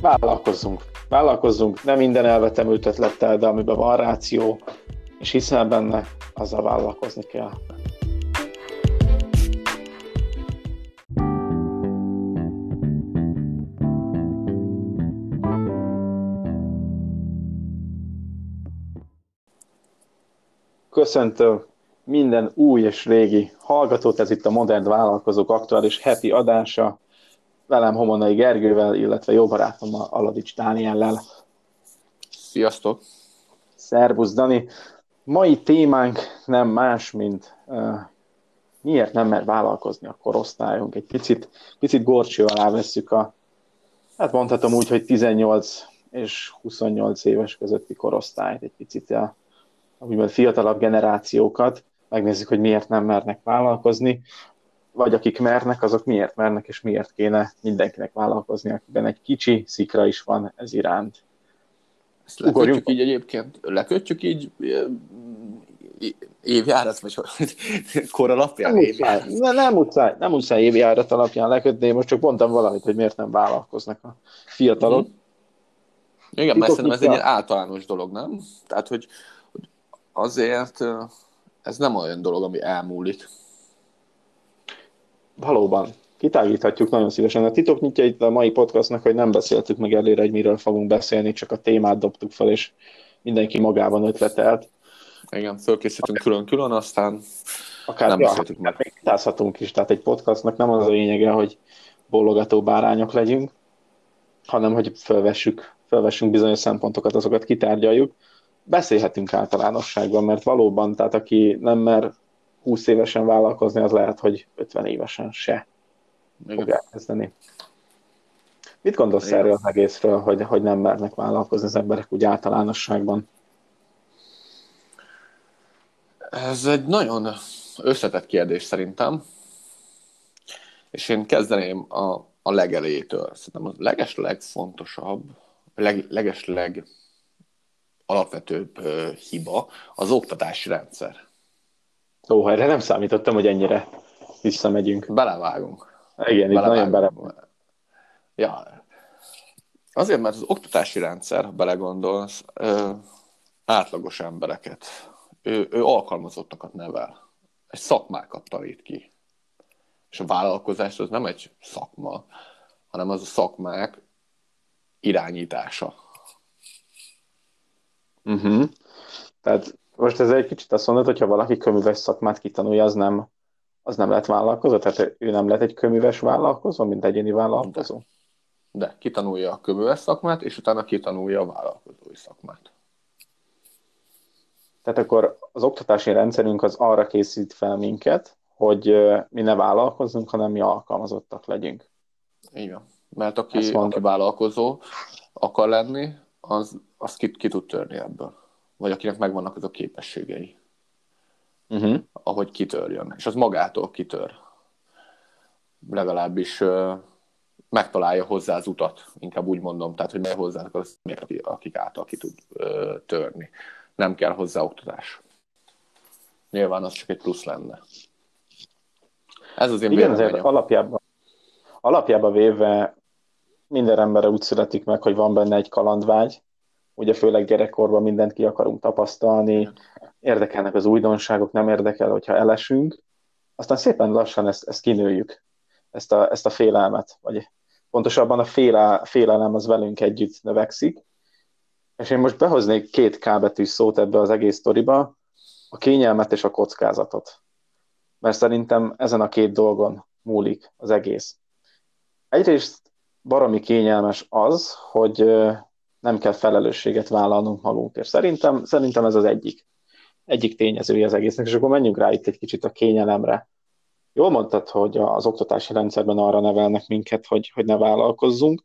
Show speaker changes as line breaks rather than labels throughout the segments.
vállalkozzunk. Vállalkozzunk, nem minden elvetemült ötlettel, de amiben van ráció, és hiszel benne, azzal vállalkozni kell. Köszöntöm minden új és régi hallgatót, ez itt a Modern Vállalkozók aktuális heti adása, velem Homonai Gergővel, illetve jó barátommal Aladics Dániellel.
Sziasztok!
Szervusz, Dani! Mai témánk nem más, mint uh, miért nem mer vállalkozni a korosztályunk. Egy picit, picit gorcső alá vesszük a, hát mondhatom úgy, hogy 18 és 28 éves közötti korosztályt, egy picit a, amiben fiatalabb generációkat, megnézzük, hogy miért nem mernek vállalkozni, vagy akik mernek, azok miért mernek, és miért kéne mindenkinek vállalkozni, akiben egy kicsi szikra is van ez iránt.
Ezt lekötjük így egyébként, lekötjük így évjárat, vagy kor alapján?
Nem muszáj, ne, nem, muszáj, nem muszáj évjárat alapján lekötni, én most csak mondtam valamit, hogy miért nem vállalkoznak a fiatalok. Mm-hmm.
Igen, mert szerintem ez egy ilyen általános dolog, nem? Tehát, hogy, hogy azért ez nem olyan dolog, ami elmúlik
valóban kitágíthatjuk nagyon szívesen. A titok nyitja itt a mai podcastnak, hogy nem beszéltük meg előre, hogy miről fogunk beszélni, csak a témát dobtuk fel, és mindenki magában ötletelt.
Igen, fölkészítünk külön-külön, aztán
akár nem ja, beszéltük meg. Még vitázhatunk is, tehát egy podcastnak nem az a lényege, hogy bólogató bárányok legyünk, hanem hogy fölvessük, fölvessünk bizonyos szempontokat, azokat kitárgyaljuk. Beszélhetünk általánosságban, mert valóban, tehát aki nem mer 20 évesen vállalkozni, az lehet, hogy 50 évesen se Igen. fog elkezdeni. Mit gondolsz Igen. erről az egészről, hogy, hogy nem mernek vállalkozni az emberek úgy általánosságban?
Ez egy nagyon összetett kérdés szerintem, és én kezdeném a, a legelétől. Szerintem a leges legfontosabb, leg, leges leg alapvetőbb hiba az oktatási rendszer.
Ó, erre nem számítottam, hogy ennyire visszamegyünk.
Belevágunk.
Igen, Belevágunk. itt nagyon bele.
Ja. Azért, mert az oktatási rendszer, ha belegondolsz, ö, átlagos embereket, ő, ő alkalmazottakat nevel. Egy szakmákat tanít ki. És a vállalkozás az nem egy szakma, hanem az a szakmák irányítása.
Uh-huh. Tehát most ez egy kicsit azt mondod, hogyha valaki köműves szakmát kitanulja, az nem, az nem lehet vállalkozó? Tehát ő nem lehet egy köműves vállalkozó, mint egyéni vállalkozó?
De, De kitanulja a köműves szakmát, és utána kitanulja a vállalkozói szakmát.
Tehát akkor az oktatási rendszerünk az arra készít fel minket, hogy mi ne vállalkozzunk, hanem mi alkalmazottak legyünk.
Így van. Mert aki, aki vállalkozó akar lenni, az, az ki, ki tud törni ebből vagy akinek megvannak azok képességei, uh-huh. ahogy kitörjön. És az magától kitör. Legalábbis uh, megtalálja hozzá az utat, inkább úgy mondom, tehát hogy megy hozzá az akik által ki tud uh, törni. Nem kell hozzá oktatás. Nyilván az csak egy plusz lenne. Ez az én Igen, azért
alapjában, alapjában véve minden emberre úgy születik meg, hogy van benne egy kalandvágy, ugye főleg gyerekkorban mindent ki akarunk tapasztalni, érdekelnek az újdonságok, nem érdekel, hogyha elesünk, aztán szépen lassan ezt, ezt kinőjük, ezt a, ezt a félelmet, vagy pontosabban a féle, félelem az velünk együtt növekszik, és én most behoznék két K betű szót ebbe az egész sztoriba, a kényelmet és a kockázatot. Mert szerintem ezen a két dolgon múlik az egész. Egyrészt baromi kényelmes az, hogy nem kell felelősséget vállalnunk magunkért. Szerintem, szerintem ez az egyik, egyik tényezője az egésznek, és akkor menjünk rá itt egy kicsit a kényelemre. Jól mondtad, hogy az oktatási rendszerben arra nevelnek minket, hogy, hogy ne vállalkozzunk,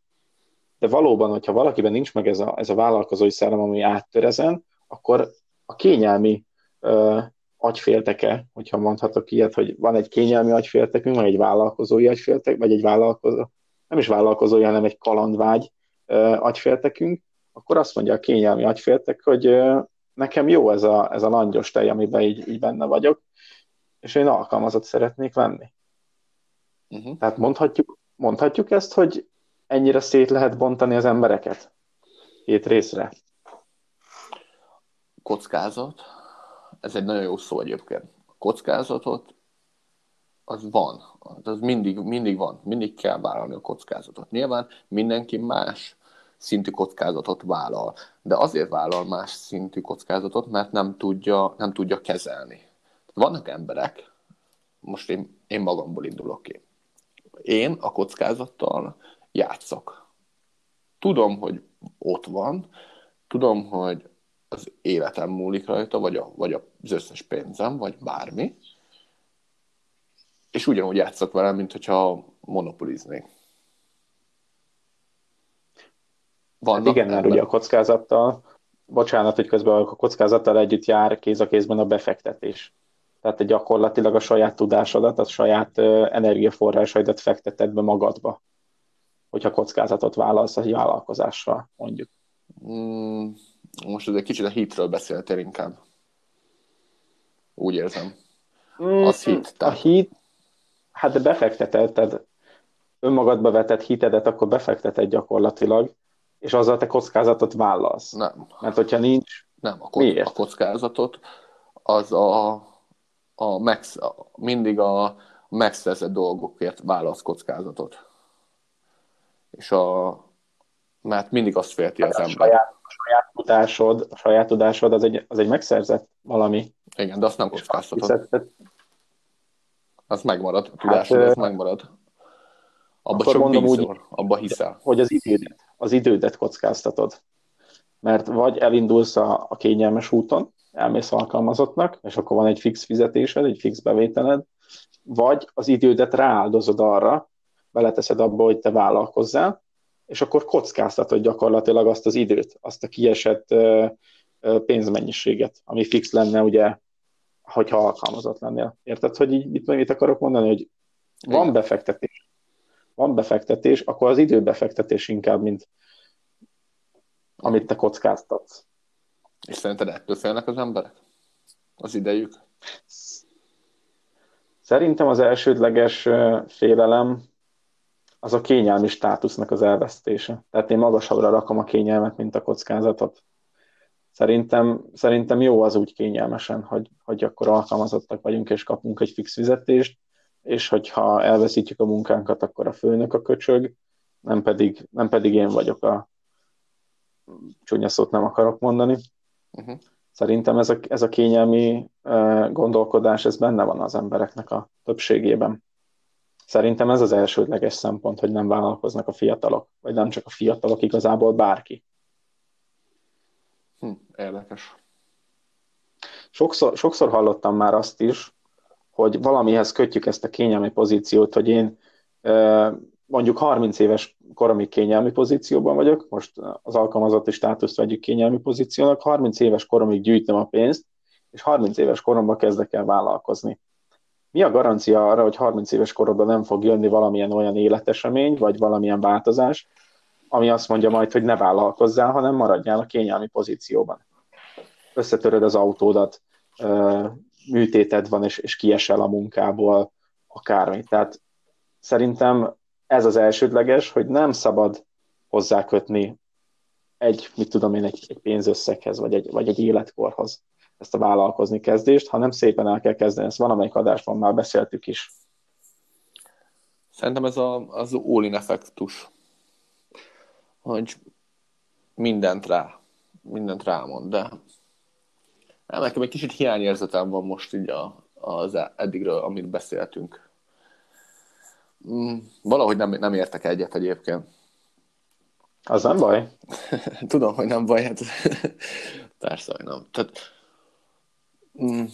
de valóban, hogyha valakiben nincs meg ez a, ez a vállalkozói szellem, ami áttör ezen, akkor a kényelmi ö, agyfélteke, hogyha mondhatok ilyet, hogy van egy kényelmi agyféltekünk, vagy egy vállalkozói agyféltek, vagy egy vállalkozó, nem is vállalkozói, hanem egy kalandvágy agyféltekünk, akkor azt mondja a kényelmi agyféltek, hogy nekem jó ez a, ez a langyos tej, amiben így, így benne vagyok, és én alkalmazott szeretnék lenni. Uh-huh. Tehát mondhatjuk, mondhatjuk ezt, hogy ennyire szét lehet bontani az embereket? Két részre?
Kockázat. Ez egy nagyon jó szó egyébként. A kockázatot az van. Az mindig, mindig van. Mindig kell vállalni a kockázatot. Nyilván mindenki más szintű kockázatot vállal. De azért vállal más szintű kockázatot, mert nem tudja, nem tudja kezelni. Vannak emberek, most én, én magamból indulok ki. Én a kockázattal játszok. Tudom, hogy ott van, tudom, hogy az életem múlik rajta, vagy, a, vagy az összes pénzem, vagy bármi, és ugyanúgy játszok vele, mint hogyha monopoliznék.
Vannak hát igen, mert ugye a kockázattal, bocsánat, hogy közben a kockázattal együtt jár kéz a kézben a befektetés. Tehát gyakorlatilag a saját tudásodat, a saját energiaforrásaidat fekteted be magadba, hogyha kockázatot vállalsz egy vállalkozásra, mondjuk.
Mm, most ez egy kicsit a hitről beszéltél inkább. Úgy érzem.
Mm, az hit. Tehát... A hit, hát befekteted, tehát önmagadba vetett hitedet, akkor befekteted gyakorlatilag, és azzal te kockázatot vállalsz.
Nem.
Mert hogyha nincs...
Nem, a, kock- Miért? a kockázatot az a, a, a mindig a megszerzett dolgokért válasz kockázatot. És a, mert mindig azt félti az
a
ember.
Saját, a saját tudásod, a saját tudásod az egy, az egy megszerzett valami.
Igen, de azt nem kockáztatod. Az megmarad, a tudásod, hát, az megmarad. Abba csak mondom úgy, abba hiszel.
Hogy az idődet, az idődet kockáztatod. Mert vagy elindulsz a, a kényelmes úton, elmész alkalmazottnak, és akkor van egy fix fizetésed, egy fix bevételed, vagy az idődet rááldozod arra, beleteszed abba, hogy te vállalkozzál, és akkor kockáztatod gyakorlatilag azt az időt, azt a kiesett pénzmennyiséget, ami fix lenne ugye, hogyha alkalmazott lennél. Érted, hogy így mit, mit akarok mondani, hogy van befektetés, van befektetés, akkor az időbefektetés inkább, mint amit te kockáztatsz.
És szerinted ettől félnek az emberek? Az idejük?
Szerintem az elsődleges félelem az a kényelmi státusznak az elvesztése. Tehát én magasabbra rakom a kényelmet, mint a kockázatot. Szerintem, szerintem jó az úgy kényelmesen, hogy, hogy akkor alkalmazottak vagyunk, és kapunk egy fix fizetést, és hogyha elveszítjük a munkánkat, akkor a főnök a köcsög, nem pedig, nem pedig én vagyok a csúnya szót nem akarok mondani. Uh-huh. Szerintem ez a, ez a kényelmi uh, gondolkodás, ez benne van az embereknek a többségében. Szerintem ez az elsődleges szempont, hogy nem vállalkoznak a fiatalok, vagy nem csak a fiatalok, igazából bárki.
Hm, érdekes.
Sokszor, sokszor hallottam már azt is, hogy valamihez kötjük ezt a kényelmi pozíciót, hogy én mondjuk 30 éves koromig kényelmi pozícióban vagyok, most az alkalmazotti státuszt vegyük kényelmi pozíciónak, 30 éves koromig gyűjtöm a pénzt, és 30 éves koromban kezdek el vállalkozni. Mi a garancia arra, hogy 30 éves korodban nem fog jönni valamilyen olyan életesemény, vagy valamilyen változás, ami azt mondja majd, hogy ne vállalkozzál, hanem maradjál a kényelmi pozícióban. Összetöröd az autódat, műtéted van, és, és kiesel a munkából, akármi. Tehát szerintem ez az elsődleges, hogy nem szabad hozzákötni egy, mit tudom én, egy, egy pénzösszeghez, vagy egy, vagy egy életkorhoz ezt a vállalkozni kezdést, hanem szépen el kell kezdeni. Ezt van, amelyik adásban már beszéltük is.
Szerintem ez a, az all effektus, hogy mindent rá, mindent rámond, de nem, nekem egy kicsit hiányérzetem van most így a, az eddigről, amit beszéltünk. Mm, valahogy nem, nem értek egyet egyébként.
Az nem baj.
Tudom, hogy nem baj, hát persze, hogy nem. Tehát, mm,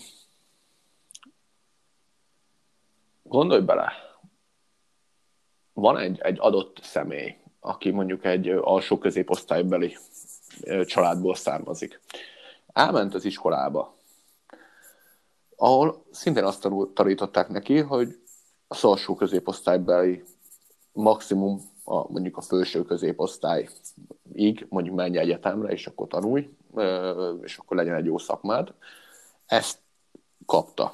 gondolj bele, van egy, egy adott személy, aki mondjuk egy alsó középosztálybeli családból származik. Elment az iskolába, ahol szintén azt tanították neki, hogy a alsó középosztálybeli maximum a, mondjuk a felső középosztályig, mondjuk menj egyetemre, és akkor tanulj, és akkor legyen egy jó szakmád. Ezt kapta.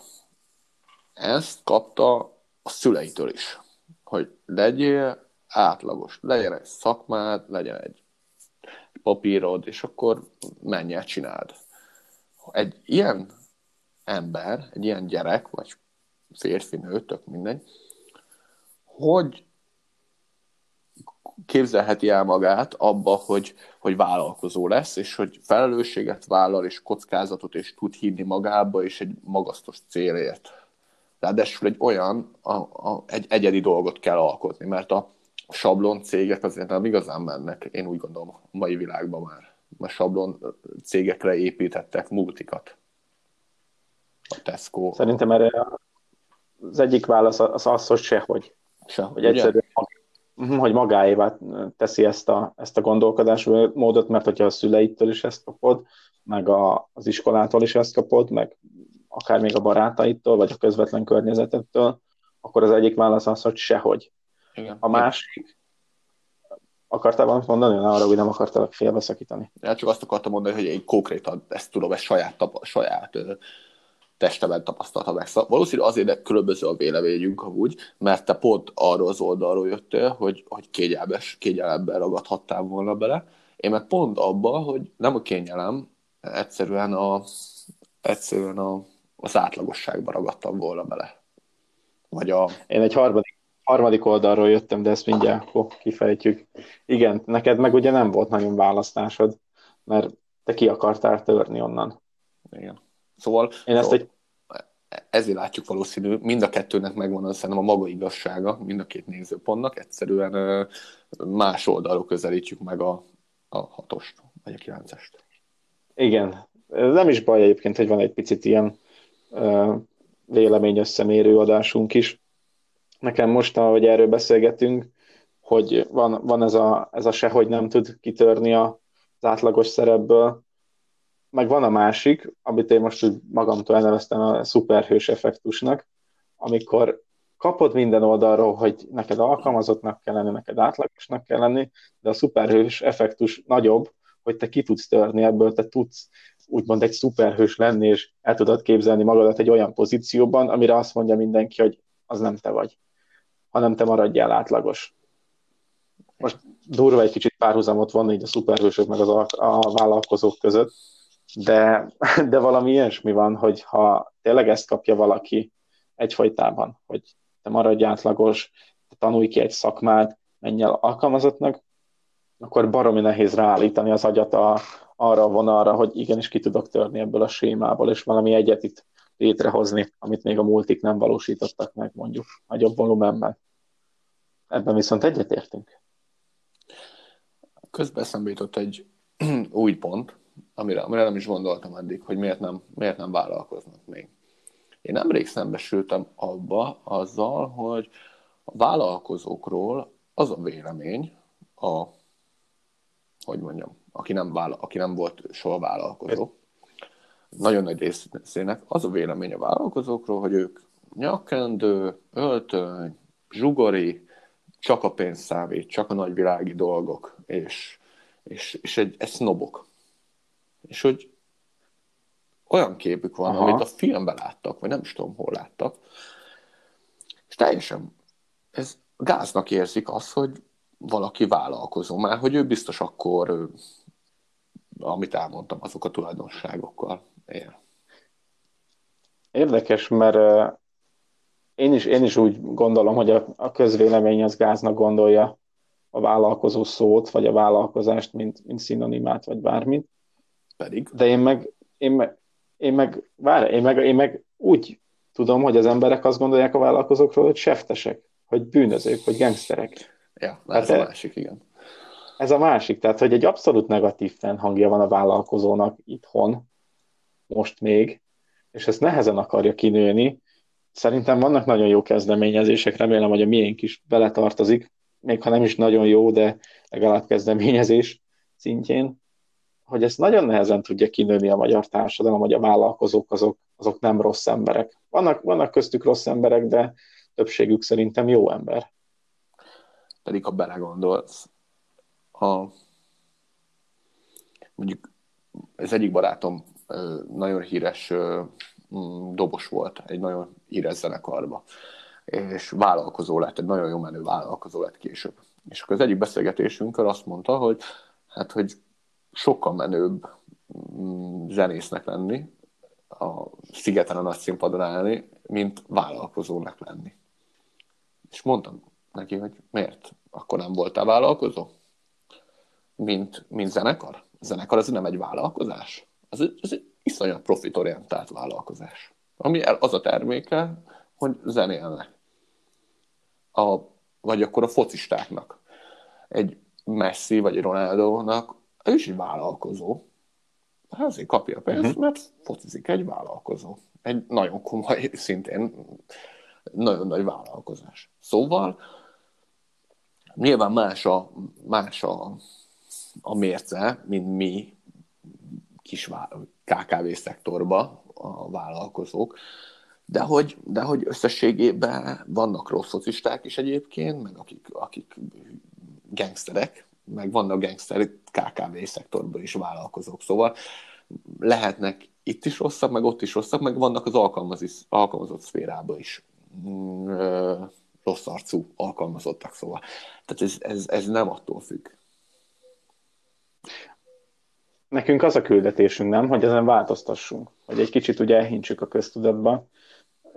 Ezt kapta a szüleitől is, hogy legyél átlagos. Legyen egy szakmád, legyen egy papírod, és akkor menj el, csináld. Egy ilyen ember, egy ilyen gyerek, vagy férfi, nő, tök mindegy, hogy képzelheti el magát abba, hogy, hogy vállalkozó lesz, és hogy felelősséget vállal, és kockázatot, és tud hinni magába, és egy magasztos célért. Ráadásul egy olyan, a, a, egy egyedi dolgot kell alkotni, mert a sablon cégek azért nem igazán mennek, én úgy gondolom, a mai világban már. A sablon cégekre építettek multikat. A Tesco.
Szerintem erre az egyik válasz az az, hogy sehogy. Sehogy. Hogy egyszerűen hogy magáévá teszi ezt a, ezt a gondolkodásmódot, mert hogyha a szüleitől is ezt kapod, meg a, az iskolától is ezt kapod, meg akár még a barátaitól, vagy a közvetlen környezetettől, akkor az egyik válasz az, hogy sehogy. Igen. A másik, akartál valamit mondani? Na, arra, hogy nem akartalak félbeszakítani.
Ja, csak azt akartam mondani, hogy én konkrétan ezt tudom, ezt saját, tapa, saját testeben tapasztalta meg. Szóval valószínűleg azért különböző a véleményünk amúgy, mert te pont arról az oldalról jöttél, hogy, hogy kényelmes, kényelemben ragadhattál volna bele. Én meg pont abba, hogy nem a kényelem, egyszerűen, a, egyszerűen a, az átlagosságban ragadtam volna bele. Vagy a...
Én egy harmadik, harmadik oldalról jöttem, de ezt mindjárt akkor kifejtjük. Igen, neked meg ugye nem volt nagyon választásod, mert te ki akartál törni onnan.
Igen. Szóval
Én ezt
egy... ezért látjuk valószínű, mind a kettőnek megvan az szerintem a maga igazsága, mind a két nézőpontnak, egyszerűen más oldalról közelítjük meg a, a hatost, vagy a kilencest.
Igen, nem is baj egyébként, hogy van egy picit ilyen vélemény összemérő adásunk is. Nekem most, ahogy erről beszélgetünk, hogy van, van ez, a, ez a se, nem tud kitörni az átlagos szerepből, meg van a másik, amit én most magamtól elneveztem a szuperhős effektusnak, amikor kapod minden oldalról, hogy neked alkalmazottnak kell lenni, neked átlagosnak kell lenni, de a szuperhős effektus nagyobb, hogy te ki tudsz törni ebből, te tudsz úgymond egy szuperhős lenni, és el tudod képzelni magadat egy olyan pozícióban, amire azt mondja mindenki, hogy az nem te vagy, hanem te maradjál átlagos. Most durva egy kicsit párhuzamot van így a szuperhősök meg az a, a vállalkozók között, de, de valami ilyesmi van, hogy ha tényleg ezt kapja valaki egyfajtában, hogy te maradj átlagos, te tanulj ki egy szakmát, menj el alkalmazottnak, akkor baromi nehéz ráállítani az agyat a, arra a vonalra, hogy igenis ki tudok törni ebből a sémából, és valami egyet itt létrehozni, amit még a multik nem valósítottak meg, mondjuk, nagyobb volumenben. Ebben viszont egyetértünk.
Közben eszembe egy új pont, amire, amire nem is gondoltam eddig, hogy miért nem, miért nem vállalkoznak még. Én nemrég szembesültem abba azzal, hogy a vállalkozókról az a vélemény, a, hogy mondjam, aki nem, vállal, aki nem volt soha vállalkozó, nagyon nagy részének az a vélemény a vállalkozókról, hogy ők nyakkendő, öltöny, zsugori, csak a pénz számít, csak a nagyvilági dolgok, és, és, és egy, egy sznobok és hogy olyan képük van, Aha. amit a filmben láttak, vagy nem is tudom, hol láttak, és teljesen ez gáznak érzik azt, hogy valaki vállalkozó, már hogy ő biztos akkor, amit elmondtam, azok a tulajdonságokkal.
Érdekes, mert én is, én is úgy gondolom, hogy a, a közvélemény az gáznak gondolja a vállalkozó szót, vagy a vállalkozást, mint, mint szinonimát, vagy bármit.
Pedig.
De én meg, én meg, én meg, várj, én meg, én meg úgy tudom, hogy az emberek azt gondolják a vállalkozókról, hogy seftesek, hogy bűnözők, hogy gangsterek.
Ja, ez hát a másik, igen.
Ez a másik, tehát hogy egy abszolút negatív hangja van a vállalkozónak itthon, most még, és ezt nehezen akarja kinőni. Szerintem vannak nagyon jó kezdeményezések, remélem, hogy a miénk is beletartozik, még ha nem is nagyon jó, de legalább kezdeményezés szintjén hogy ezt nagyon nehezen tudja kinőni a magyar társadalom, hogy a vállalkozók azok, azok nem rossz emberek. Vannak, vannak köztük rossz emberek, de többségük szerintem jó ember.
Pedig ha belegondolsz, a, mondjuk ez egyik barátom nagyon híres mm, dobos volt, egy nagyon híres zenekarba. és vállalkozó lett, egy nagyon jó menő vállalkozó lett később. És akkor az egyik beszélgetésünkön azt mondta, hogy hát, hogy sokkal menőbb mm, zenésznek lenni, a szigeten a nagy színpadon állni, mint vállalkozónak lenni. És mondtam neki, hogy miért? Akkor nem voltál vállalkozó? Mint, mint zenekar? A zenekar az nem egy vállalkozás. Az egy, az egy iszonyat profitorientált vállalkozás. Ami az a terméke, hogy zenélnek. A, vagy akkor a focistáknak. Egy Messi vagy egy Ronaldo-nak, ő is egy vállalkozó. Hát azért kapja a pénzt, uh-huh. mert focizik egy vállalkozó. Egy nagyon komoly, szintén nagyon nagy vállalkozás. Szóval nyilván más a, más a, a mérce, mint mi kis KKV szektorba a vállalkozók, de hogy, de hogy összességében vannak rossz focisták is egyébként, meg akik, akik gangsterek, meg vannak gangster KKV szektorban is vállalkozók, szóval lehetnek itt is rosszak, meg ott is rosszak, meg vannak az alkalmazott szférában is mm, rossz arcú alkalmazottak, szóval. Tehát ez, ez, ez nem attól függ.
Nekünk az a küldetésünk, nem, hogy ezen változtassunk, hogy egy kicsit ugye elhintsük a köztudatba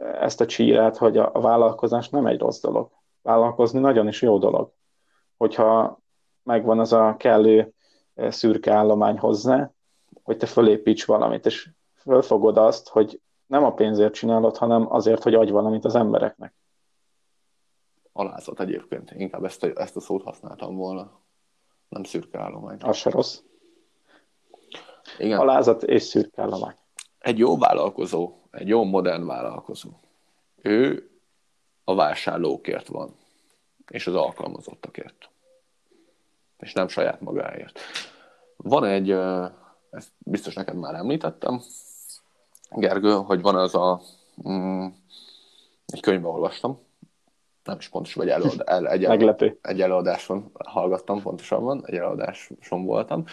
ezt a csírát, hogy a, a vállalkozás nem egy rossz dolog. Vállalkozni nagyon is jó dolog. Hogyha megvan az a kellő eh, szürke állomány hozzá, hogy te fölépíts valamit, és fölfogod azt, hogy nem a pénzért csinálod, hanem azért, hogy adj valamit az embereknek.
Alázat egyébként. Inkább ezt a, ezt a szót használtam volna. Nem szürke állomány.
Az se rossz. Igen. Alázat és szürke állomány.
Egy jó vállalkozó, egy jó modern vállalkozó, ő a vásárlókért van, és az alkalmazottakért. És nem saját magáért. Van egy, ezt biztos neked már említettem, Gergő, hogy van az a, mm, egy könyvbe olvastam, nem is pontos, vagy előad, el, egy,
Meglepő.
egy előadáson hallgattam, pontosabban, egy előadáson voltam,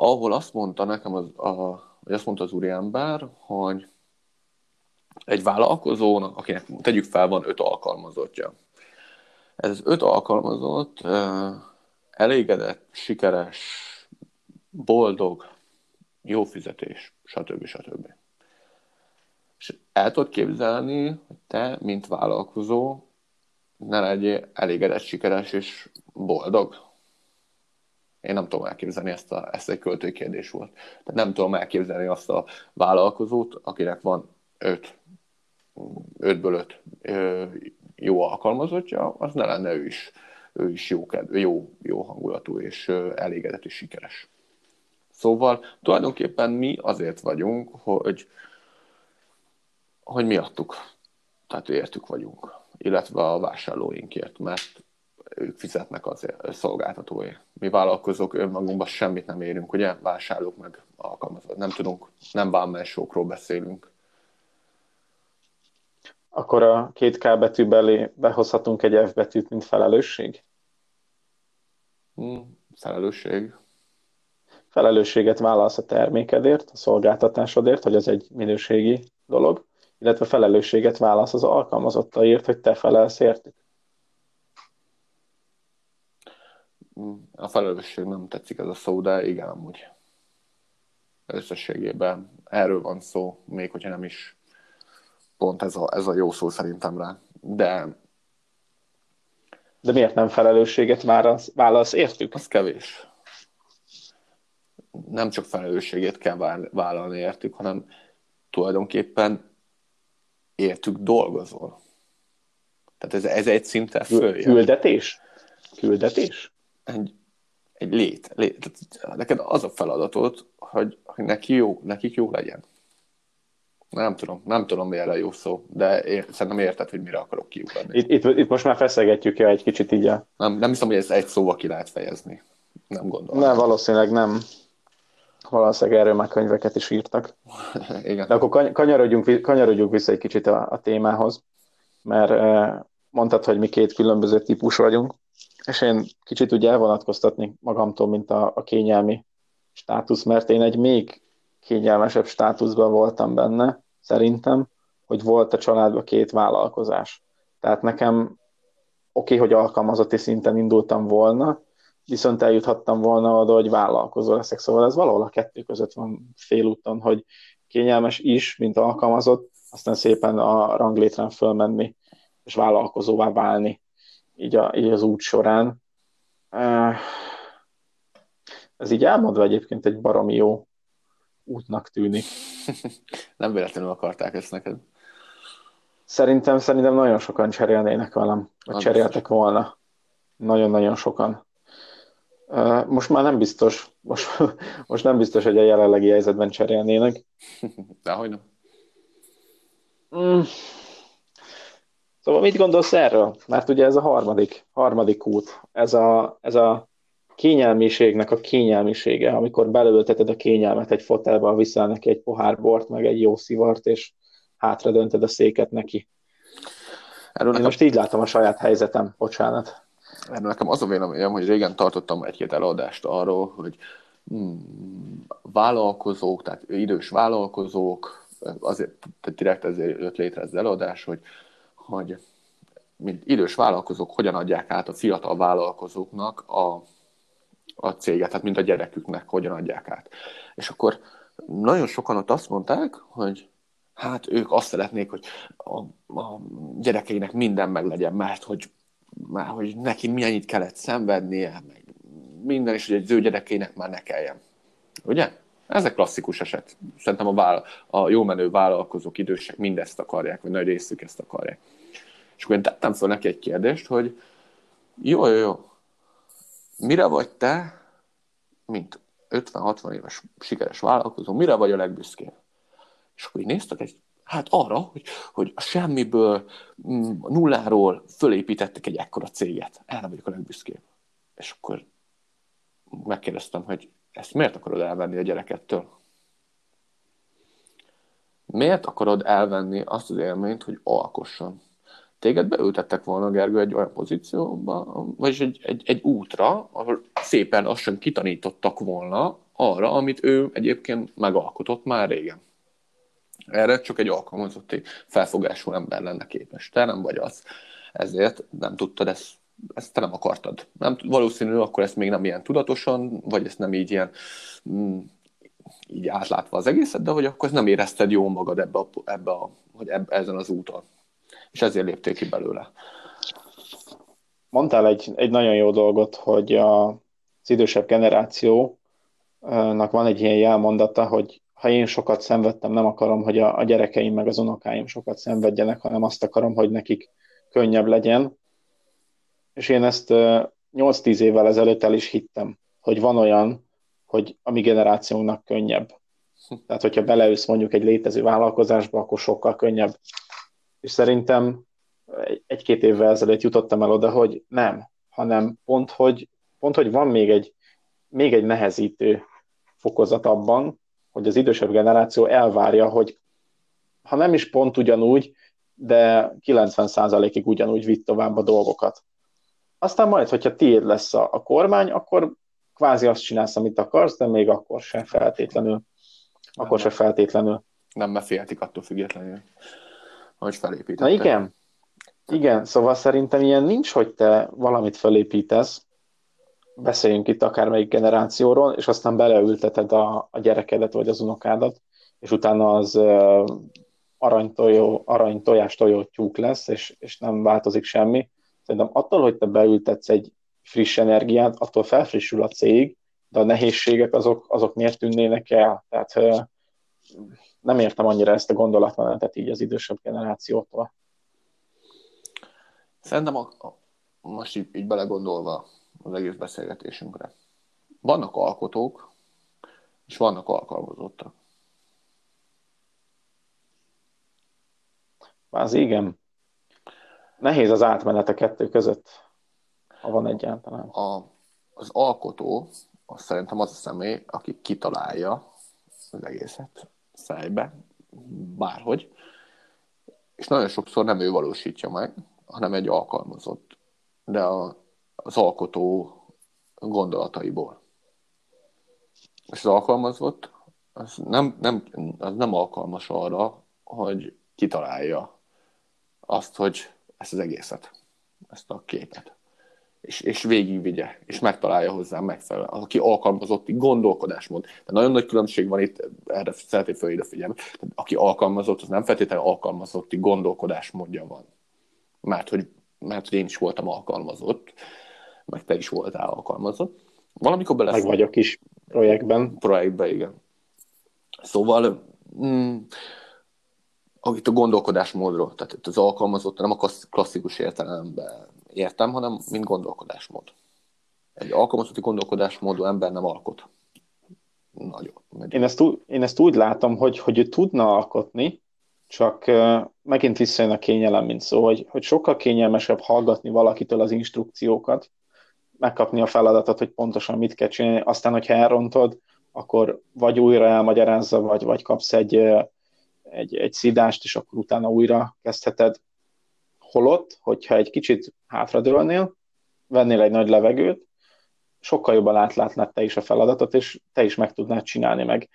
ahol azt mondta nekem, az, a, vagy azt mondta az úriember, hogy egy vállalkozónak, akinek tegyük fel, van öt alkalmazottja. Ez az öt alkalmazott elégedett, sikeres, boldog, jó fizetés, stb. stb. És el tudod képzelni, hogy te, mint vállalkozó, ne legyél elégedett, sikeres és boldog? Én nem tudom elképzelni ezt, a, ezt egy költői kérdés volt. Tehát nem tudom elképzelni azt a vállalkozót, akinek van öt, ötből öt jó alkalmazottja, az ne lenne ő is, ő is jó, jó, jó hangulatú és elégedett és sikeres. Szóval tulajdonképpen mi azért vagyunk, hogy, hogy miattuk, tehát értük vagyunk, illetve a vásárlóinkért, mert ők fizetnek az szolgáltatói. Mi vállalkozók önmagunkban semmit nem érünk, ugye? Vásárlók meg alkalmazott. Nem tudunk, nem bánmásokról beszélünk.
Akkor a két K betű belé behozhatunk egy F betűt, mint felelősség?
Hmm, felelősség.
Felelősséget vállalsz a termékedért, a szolgáltatásodért, hogy az egy minőségi dolog, illetve felelősséget válasz az alkalmazottaért, hogy te felelsz értük.
A felelősség nem tetszik ez a szó, de igen, amúgy összességében erről van szó, még hogyha nem is pont ez a, ez a jó szó szerintem rá. De
de miért nem felelősséget válasz, válasz értük?
Az kevés. Nem csak felelősséget kell vállalni értük, hanem tulajdonképpen értük dolgozol. Tehát ez, ez egy szinten följön.
Küldetés? Küldetés?
Egy, egy lét. lét. Neked az a feladatod, hogy, hogy neki jó, nekik jó legyen. Nem tudom, nem tudom, mi erre a jó szó, de én, szerintem érted, hogy mire akarok kiukadni.
Itt, itt, itt most már feszegetjük el egy kicsit így a...
Nem, nem hiszem, hogy ez egy szóval ki lehet fejezni. Nem gondolom.
Nem, valószínűleg nem valószínűleg erről már könyveket is írtak.
Igen.
De akkor kanyarodjunk, kanyarodjunk vissza egy kicsit a, a témához, mert eh, mondtad, hogy mi két különböző típus vagyunk, és én kicsit ugye elvonatkoztatni magamtól, mint a, a kényelmi státusz, mert én egy még kényelmesebb státuszban voltam benne, szerintem, hogy volt a családban két vállalkozás. Tehát nekem oké, okay, hogy alkalmazotti szinten indultam volna, viszont eljuthattam volna oda, hogy vállalkozó leszek. Szóval ez valahol a kettő között van félúton, hogy kényelmes is, mint alkalmazott, aztán szépen a ranglétrán fölmenni, és vállalkozóvá válni így, a, így az út során. Ez így elmondva egyébként egy baromi jó útnak tűnik.
Nem véletlenül akarták ezt neked.
Szerintem, szerintem nagyon sokan cserélnének velem, vagy Az cseréltek biztos. volna. Nagyon-nagyon sokan. Most már nem biztos, most, most nem biztos, hogy a jelenlegi helyzetben cserélnének.
Dehogy nem.
Mm. Szóval mit gondolsz erről? Mert ugye ez a harmadik, harmadik út, ez a, ez a kényelmiségnek a kényelmisége, amikor belőlteted a kényelmet egy fotelbe, viszel neki egy pohár bort, meg egy jó szivart, és hátra döntöd a széket neki. Erről Én nekem... most így látom a saját helyzetem, bocsánat.
Erről nekem az a véleményem, hogy régen tartottam egy-két eladást arról, hogy hmm, vállalkozók, tehát idős vállalkozók, azért direkt ezért jött létre ez az eladás, hogy, hogy mint idős vállalkozók hogyan adják át a fiatal vállalkozóknak a, a céget, tehát mint a gyereküknek hogyan adják át. És akkor nagyon sokan ott azt mondták, hogy hát ők azt szeretnék, hogy a, a gyerekeinek minden meg legyen, mert hogy, mert hogy neki milyenit kellett szenvednie, meg minden, is, hogy egy ő gyerekének már ne kelljen. Ugye? Ez egy klasszikus eset. Szerintem a, vála- a jó menő vállalkozók, idősek mindezt akarják, vagy nagy részük ezt akarják. És akkor én tettem fel neki egy kérdést, hogy jó, jó, jó, mire vagy te, mint 50-60 éves sikeres vállalkozó, mire vagy a legbüszkébb? És akkor így néztek egy, hát arra, hogy, hogy a semmiből, mm, nulláról fölépítettek egy ekkora céget. Erre vagyok a legbüszkébb. És akkor megkérdeztem, hogy ezt miért akarod elvenni a gyerekettől? Miért akarod elvenni azt az élményt, hogy alkosson? téged beültettek volna, Gergő, egy olyan pozícióba, vagyis egy, egy, egy útra, ahol szépen lassan kitanítottak volna arra, amit ő egyébként megalkotott már régen. Erre csak egy alkalmazotti felfogású ember lenne képes. Te nem vagy az. Ezért nem tudtad ezt, ezt te nem akartad. Nem, valószínű, akkor ezt még nem ilyen tudatosan, vagy ezt nem így ilyen mm, így átlátva az egészet, de hogy akkor nem érezted jó magad ebbe a, ebbe a, hogy ebbe, ezen az úton és ezért lépték ki belőle.
Mondtál egy, egy nagyon jó dolgot, hogy a, az idősebb generációnak van egy ilyen jelmondata, hogy ha én sokat szenvedtem, nem akarom, hogy a, a gyerekeim meg az unokáim sokat szenvedjenek, hanem azt akarom, hogy nekik könnyebb legyen. És én ezt 8-10 évvel ezelőtt el is hittem, hogy van olyan, hogy a mi generációnknak könnyebb. Tehát, hogyha beleülsz mondjuk egy létező vállalkozásba, akkor sokkal könnyebb és szerintem egy-két évvel ezelőtt jutottam el oda, hogy nem, hanem pont, hogy, pont, hogy van még egy, még egy nehezítő fokozat abban, hogy az idősebb generáció elvárja, hogy ha nem is pont ugyanúgy, de 90%-ig ugyanúgy vitt tovább a dolgokat. Aztán majd, hogyha tiéd lesz a, a kormány, akkor kvázi azt csinálsz, amit akarsz, de még akkor sem feltétlenül. Nem, akkor sem feltétlenül.
Nem, féltik attól függetlenül hogy felépítettek.
Na igen, igen, szóval szerintem ilyen nincs, hogy te valamit felépítesz, beszéljünk itt akármelyik generációról, és aztán beleülteted a, a gyerekedet vagy az unokádat, és utána az uh, aranytojó, aranytojás tojó tyúk lesz, és, és nem változik semmi. Szerintem attól, hogy te beültetsz egy friss energiát, attól felfrissül a cég, de a nehézségek azok, azok miért tűnnének el? Tehát nem értem annyira ezt a gondolatmenetet így az idősebb generációtól.
Szerintem a, a, most így, így belegondolva az egész beszélgetésünkre. Vannak alkotók, és vannak alkalmazottak.
Az igen. Nehéz az átmenet a kettő között, ha van egyáltalán.
A, az alkotó, az szerintem az a személy, aki kitalálja az egészet fejbe, bárhogy, és nagyon sokszor nem ő valósítja meg, hanem egy alkalmazott, de a, az alkotó gondolataiból. És az alkalmazott az nem, nem, az nem alkalmas arra, hogy kitalálja azt, hogy ezt az egészet, ezt a képet. És, és végigvigye, és megtalálja hozzá megfelelően. Aki alkalmazotti gondolkodásmód. De nagyon nagy különbség van itt, erre szeretnék föl ide figyelni. Tehát aki alkalmazott, az nem feltétlenül alkalmazotti gondolkodásmódja van. Mert hogy, mert hogy én is voltam alkalmazott, meg te is voltál alkalmazott. Valamikor bele...
Meg vagyok is projektben.
Projektben, igen. Szóval mm, itt a gondolkodásmódról, tehát az alkalmazott nem a klasszikus értelemben értem, hanem mint gondolkodásmód. Egy alkalmazotti gondolkodásmódú ember nem alkot. Nagyon.
Én ezt, úgy, én ezt úgy látom, hogy, hogy ő tudna alkotni, csak uh, megint visszajön a kényelem, mint szó, hogy, hogy sokkal kényelmesebb hallgatni valakitől az instrukciókat, megkapni a feladatot, hogy pontosan mit kell csinálni, aztán, hogyha elrontod, akkor vagy újra elmagyarázza, vagy, vagy kapsz egy, egy, egy szidást, és akkor utána újra kezdheted. Holott, hogyha egy kicsit hátradőlnél, vennél egy nagy levegőt, sokkal jobban átlátnád te is a feladatot, és te is meg tudnád csinálni, meg,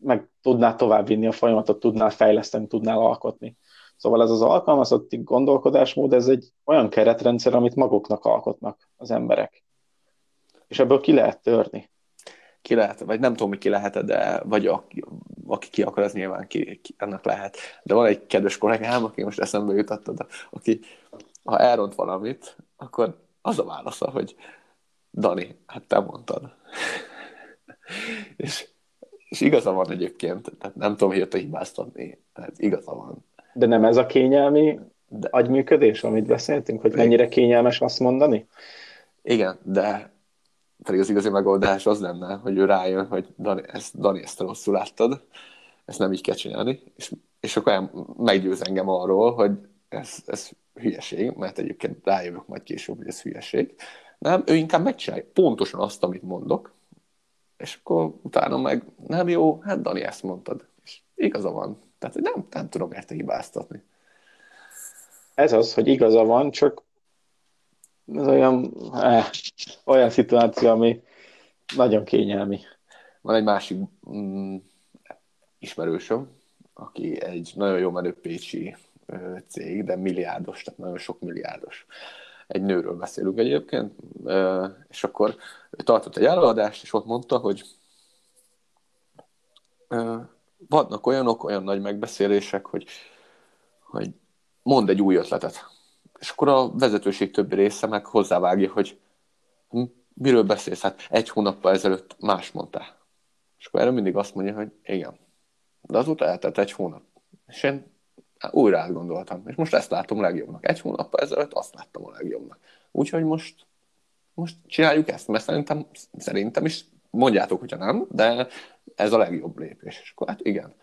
meg tudnád továbbvinni a folyamatot, tudnál fejleszteni, tudnál alkotni. Szóval ez az alkalmazotti gondolkodásmód, ez egy olyan keretrendszer, amit maguknak alkotnak az emberek. És ebből ki lehet törni.
Ki lehet, vagy nem tudom, hogy ki lehet, de vagy aki, aki ki akar, az nyilván ki, ki, ennek lehet. De van egy kedves kollégám, aki most eszembe jutattad, aki ha elront valamit, akkor az a válasza, hogy Dani, hát te mondtad. és, és igaza van egyébként, tehát nem tudom, hogy jött a hibáztatni, tehát igaza van.
De nem ez a kényelmi de... agyműködés, amit beszéltünk, hogy mennyire kényelmes azt mondani?
Igen, de pedig az igazi megoldás az lenne, hogy ő rájön, hogy Dani, ezt, Dani, ezt rosszul láttad, ezt nem így kell csinálni, és, és akkor meggyőz engem arról, hogy ez, ez hülyeség, mert egyébként rájövök majd később, hogy ez hülyeség. Nem, ő inkább megcsinálja pontosan azt, amit mondok, és akkor utána meg nem jó, hát Dani ezt mondtad, és igaza van. Tehát nem, nem tudom érte hibáztatni.
Ez az, hogy igaza van, csak ez olyan, eh, olyan szituáció, ami nagyon kényelmi.
Van egy másik mm, ismerősöm, aki egy nagyon jó menő pécsi ö, cég, de milliárdos, tehát nagyon sok milliárdos. Egy nőről beszélünk egyébként, ö, és akkor ő tartott egy előadást, és ott mondta, hogy ö, vannak olyanok, olyan nagy megbeszélések, hogy, hogy mond egy új ötletet. És akkor a vezetőség többi része meg hozzávágja, hogy hm, miről beszélsz? Hát egy hónappal ezelőtt más mondtál. És akkor erre mindig azt mondja, hogy igen. De azóta eltelt egy hónap. És én újra átgondoltam. És most ezt látom legjobbnak. Egy hónappal ezelőtt azt láttam a legjobbnak. Úgyhogy most, most csináljuk ezt, mert szerintem, szerintem is mondjátok, hogyha nem, de ez a legjobb lépés. És akkor hát igen.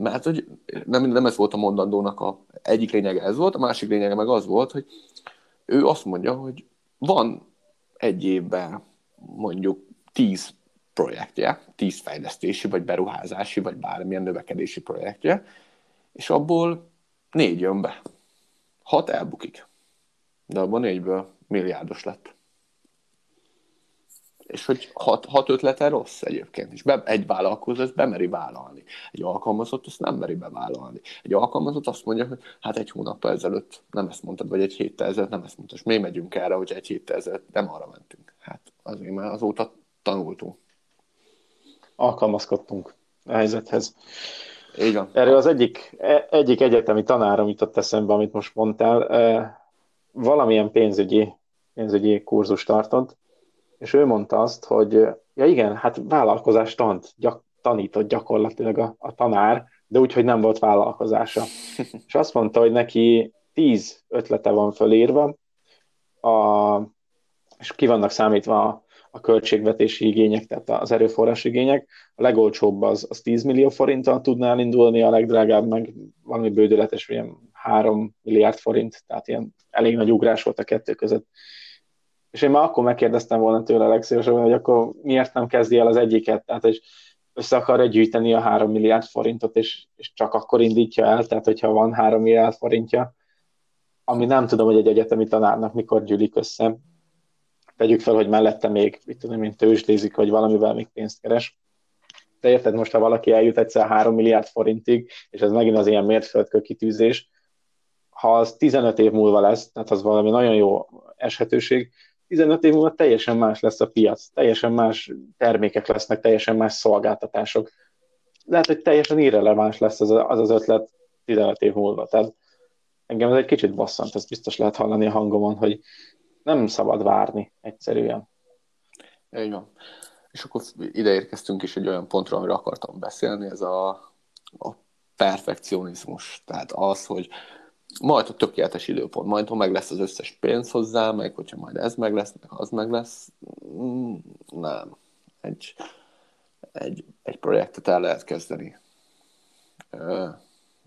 Mert hogy nem, nem ez volt a mondandónak a egyik lényege ez volt, a másik lényege meg az volt, hogy ő azt mondja, hogy van egy évben mondjuk tíz projektje, tíz fejlesztési, vagy beruházási, vagy bármilyen növekedési projektje, és abból négy jön be. Hat elbukik. De abban négyből milliárdos lett és hogy hat, hat ötlete rossz egyébként, és be, egy vállalkozó ezt bemeri vállalni. Egy alkalmazott azt nem meri bevállalni. Egy alkalmazott azt mondja, hogy hát egy hónappal ezelőtt nem ezt mondtad, vagy egy héttel ezelőtt nem ezt mondtad, és mi megyünk erre, hogy egy héttel ezelőtt nem arra mentünk. Hát azért, mert azóta tanultunk.
Alkalmazkodtunk a helyzethez.
Igen.
Erről az egyik, e, egyik egyetemi tanárom jutott eszembe, amit most mondtál, e, valamilyen pénzügyi, pénzügyi kurzus tartott, és ő mondta azt, hogy ja igen, hát vállalkozás tant, gyak, tanított gyakorlatilag a, a tanár, de úgy, hogy nem volt vállalkozása. és azt mondta, hogy neki tíz ötlete van fölírva, a, és ki vannak számítva a, a költségvetési igények, tehát az erőforrás igények. A legolcsóbb az, az 10 millió forinttal tudná indulni, a legdrágább meg valami bődöletes, ilyen 3 milliárd forint, tehát ilyen elég nagy ugrás volt a kettő között. És én már akkor megkérdeztem volna tőle legszívesebben, hogy akkor miért nem kezdi el az egyiket, tehát és össze akarja gyűjteni a 3 milliárd forintot, és, és csak akkor indítja el, tehát hogyha van 3 milliárd forintja, ami nem tudom, hogy egy egyetemi tanárnak mikor gyűlik össze. Tegyük fel, hogy mellette még, mit tudom én, tőzsdézik, vagy valamivel még pénzt keres. De érted, most ha valaki eljut egyszer 3 milliárd forintig, és ez megint az ilyen mértföldkő kitűzés, ha az 15 év múlva lesz, tehát az valami nagyon jó eshetőség, 15 év múlva teljesen más lesz a piac, teljesen más termékek lesznek, teljesen más szolgáltatások. Lehet, hogy teljesen irreleváns lesz az az, az ötlet 15 év múlva. Tehát engem ez egy kicsit bosszant, ezt biztos lehet hallani a hangomon, hogy nem szabad várni egyszerűen.
Így van. És akkor ide érkeztünk is egy olyan pontra, amiről akartam beszélni, ez a, a perfekcionizmus. Tehát az, hogy majd a tökéletes időpont, majd ha meg lesz az összes pénz hozzá, meg hogyha majd ez meg lesz, meg az meg lesz, mm, nem. Egy, egy, egy projektet el lehet kezdeni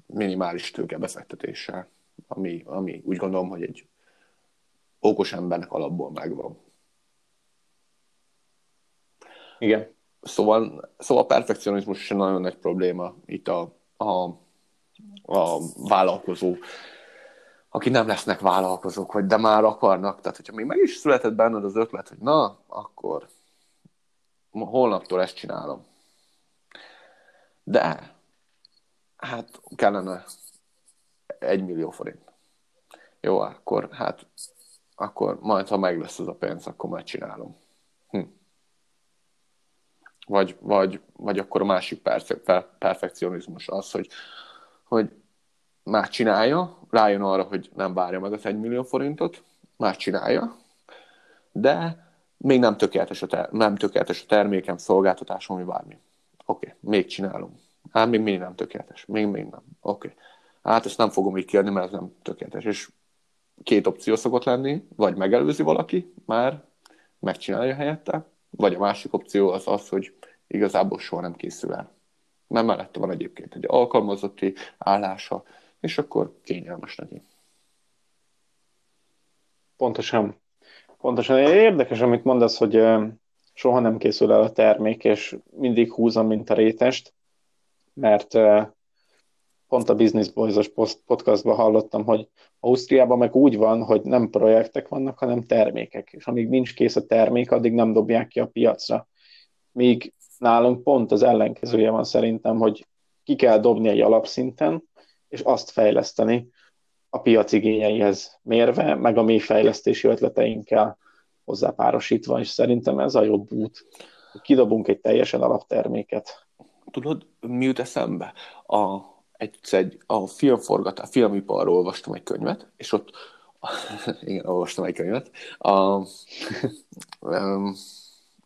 minimális tőkebefektetéssel, ami, ami úgy gondolom, hogy egy okos embernek alapból megvan.
Igen.
Szóval, szóval a perfekcionizmus is nagyon nagy probléma itt a, a, a vállalkozó, akik nem lesznek vállalkozók, vagy de már akarnak. Tehát, hogyha még meg is született benned az ötlet, hogy na, akkor holnaptól ezt csinálom. De, hát kellene egy millió forint. Jó, akkor hát, akkor majd, ha meg lesz az a pénz, akkor megcsinálom. Hm. Vagy, vagy, vagy akkor a másik perfe- perfekcionizmus az, hogy, hogy már csinálja, rájön arra, hogy nem várja meg az 1 millió forintot, már csinálja, de még nem tökéletes a, ter- nem tökéletes a termékem, szolgáltatásom, vagy bármi. Oké, okay, még csinálom. Hát még mindig nem tökéletes. Még, még nem. Oké. Okay. Hát ezt nem fogom így kérni, mert ez nem tökéletes. És két opció szokott lenni, vagy megelőzi valaki már, megcsinálja helyette, vagy a másik opció az az, hogy igazából soha nem készül el. Mert mellette van egyébként egy alkalmazotti állása, és akkor kényelmes neki.
Pontosan. Pontosan. Érdekes, amit mondasz, hogy soha nem készül el a termék, és mindig húzom, mint a rétest, mert pont a Business Boys-os podcastban hallottam, hogy Ausztriában meg úgy van, hogy nem projektek vannak, hanem termékek, és amíg nincs kész a termék, addig nem dobják ki a piacra. Míg nálunk pont az ellenkezője van szerintem, hogy ki kell dobni egy alapszinten, és azt fejleszteni a piac igényeihez mérve, meg a mi fejlesztési ötleteinkkel hozzápárosítva, és szerintem ez a jobb út. Kidobunk egy teljesen alapterméket.
Tudod, mi jut eszembe? A, egyszer egy, a filmforgatás, filmiparról olvastam egy könyvet, és ott igen, olvastam egy könyvet, a, um,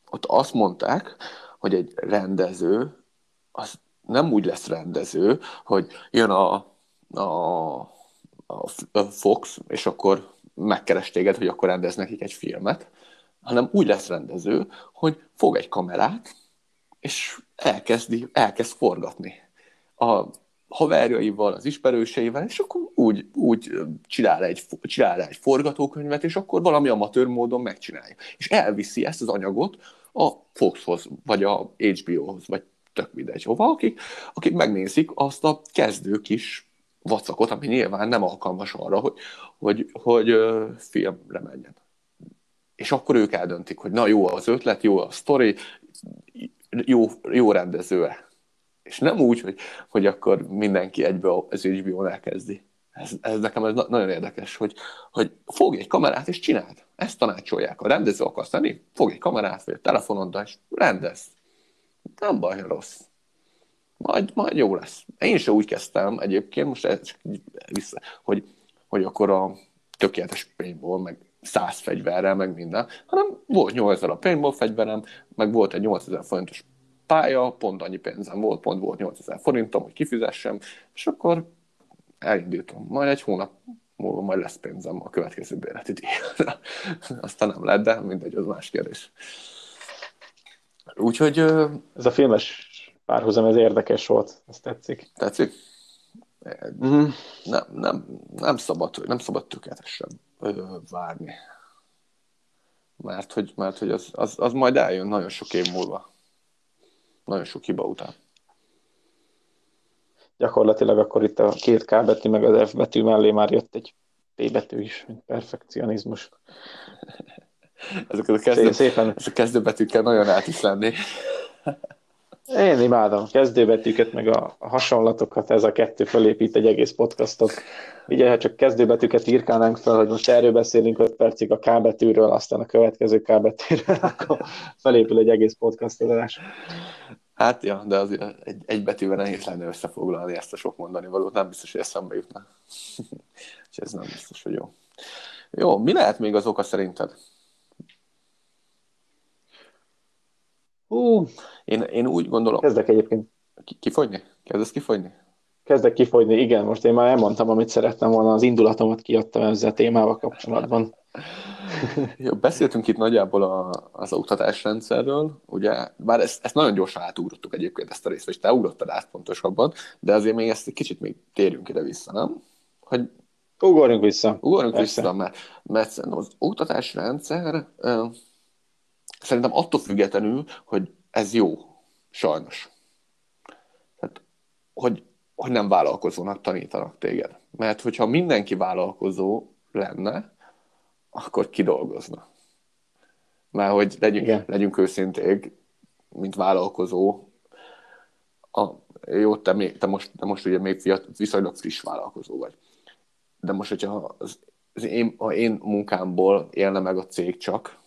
ott azt mondták, hogy egy rendező az nem úgy lesz rendező, hogy jön a, a, a Fox, és akkor megkeres téged, hogy akkor rendez nekik egy filmet, hanem úgy lesz rendező, hogy fog egy kamerát, és elkezdi, elkezd forgatni. A haverjaival, az ismerőseivel, és akkor úgy, úgy csinál, egy, csinál egy forgatókönyvet, és akkor valami amatőr módon megcsinálja. És elviszi ezt az anyagot a Foxhoz, vagy a HBO-hoz, vagy tök mindegy hova, akik, akik megnézik azt a kezdő kis vacakot, ami nyilván nem alkalmas arra, hogy, hogy, hogy filmre menjen. És akkor ők eldöntik, hogy na jó az ötlet, jó a sztori, jó, jó rendező És nem úgy, hogy, hogy akkor mindenki egybe az HBO-n elkezdi. Ez, ez nekem ez nagyon érdekes, hogy, hogy fogj egy kamerát és csináld. Ezt tanácsolják. A rendező akarsz tenni, fogj egy kamerát, vagy a telefonoddal, és rendez. Nem baj, rossz. Majd, majd jó lesz. Én sem úgy kezdtem egyébként, most vissza, hogy, hogy akkor a tökéletes paintball, meg száz fegyverrel, meg minden, hanem volt 8000 a paintball fegyverem, meg volt egy 8000 forintos pálya, pont annyi pénzem volt, pont volt 8000 forintom, hogy kifizessem, és akkor elindítom. Majd egy hónap múlva majd lesz pénzem a következő bérleti díjra. Aztán nem lehet, de mindegy, az más kérdés. Úgyhogy...
Ez a filmes párhuzam, ez érdekes volt, ez tetszik.
Tetszik? Mm-hmm. Nem, nem, nem, szabad, nem szabad tökéletesen várni. Mert hogy, mert hogy az, az, az majd eljön nagyon sok év múlva. Nagyon sok hiba után.
Gyakorlatilag akkor itt a két K betű meg az F betű mellé már jött egy P betű is, mint perfekcionizmus.
Ezek a, kezdő, Szépen. ezek a kezdőbetűkkel nagyon át is lenni.
Én imádom kezdőbetűket, meg a hasonlatokat, ez a kettő felépít egy egész podcastot. Ugye, ha csak kezdőbetűket írkálnánk fel, hogy most erről beszélünk 5 percig a K betűről, aztán a következő K betűről, akkor felépül egy egész podcastolás.
Hát ja, de az egy, egy betűvel nehéz lenne összefoglalni ezt a sok mondani valót, nem biztos, hogy eszembe jutna. És ez nem biztos, hogy jó. Jó, mi lehet még az oka szerinted?
Hú,
Én, én úgy gondolom...
kezdek egyébként
Ki- Kifogyni? Kezdesz kifogyni?
kezdek kifogyni, igen, most én már elmondtam, amit szerettem volna, az indulatomat kiadtam ezzel a témával kapcsolatban.
Jó, beszéltünk itt nagyjából a, az oktatásrendszerről, ugye, bár ezt, ezt nagyon gyorsan átugrottuk egyébként ezt a részt, vagy te ugrottad át pontosabban, de azért még ezt egy kicsit még térjünk ide-vissza, nem? Hogy
Ugorjunk vissza.
ugorjunk
Persze.
vissza, mert, mert az oktatásrendszer szerintem attól függetlenül, hogy ez jó, sajnos. Tehát, hogy, hogy nem vállalkozónak tanítanak téged. Mert hogyha mindenki vállalkozó lenne, akkor kidolgozna. Mert hogy legyünk,
Igen.
legyünk őszinték, mint vállalkozó, a, jó, te, még, te, most, te most ugye még fiat, viszonylag friss vállalkozó vagy. De most, hogyha az, az én, a én munkámból élne meg a cég csak,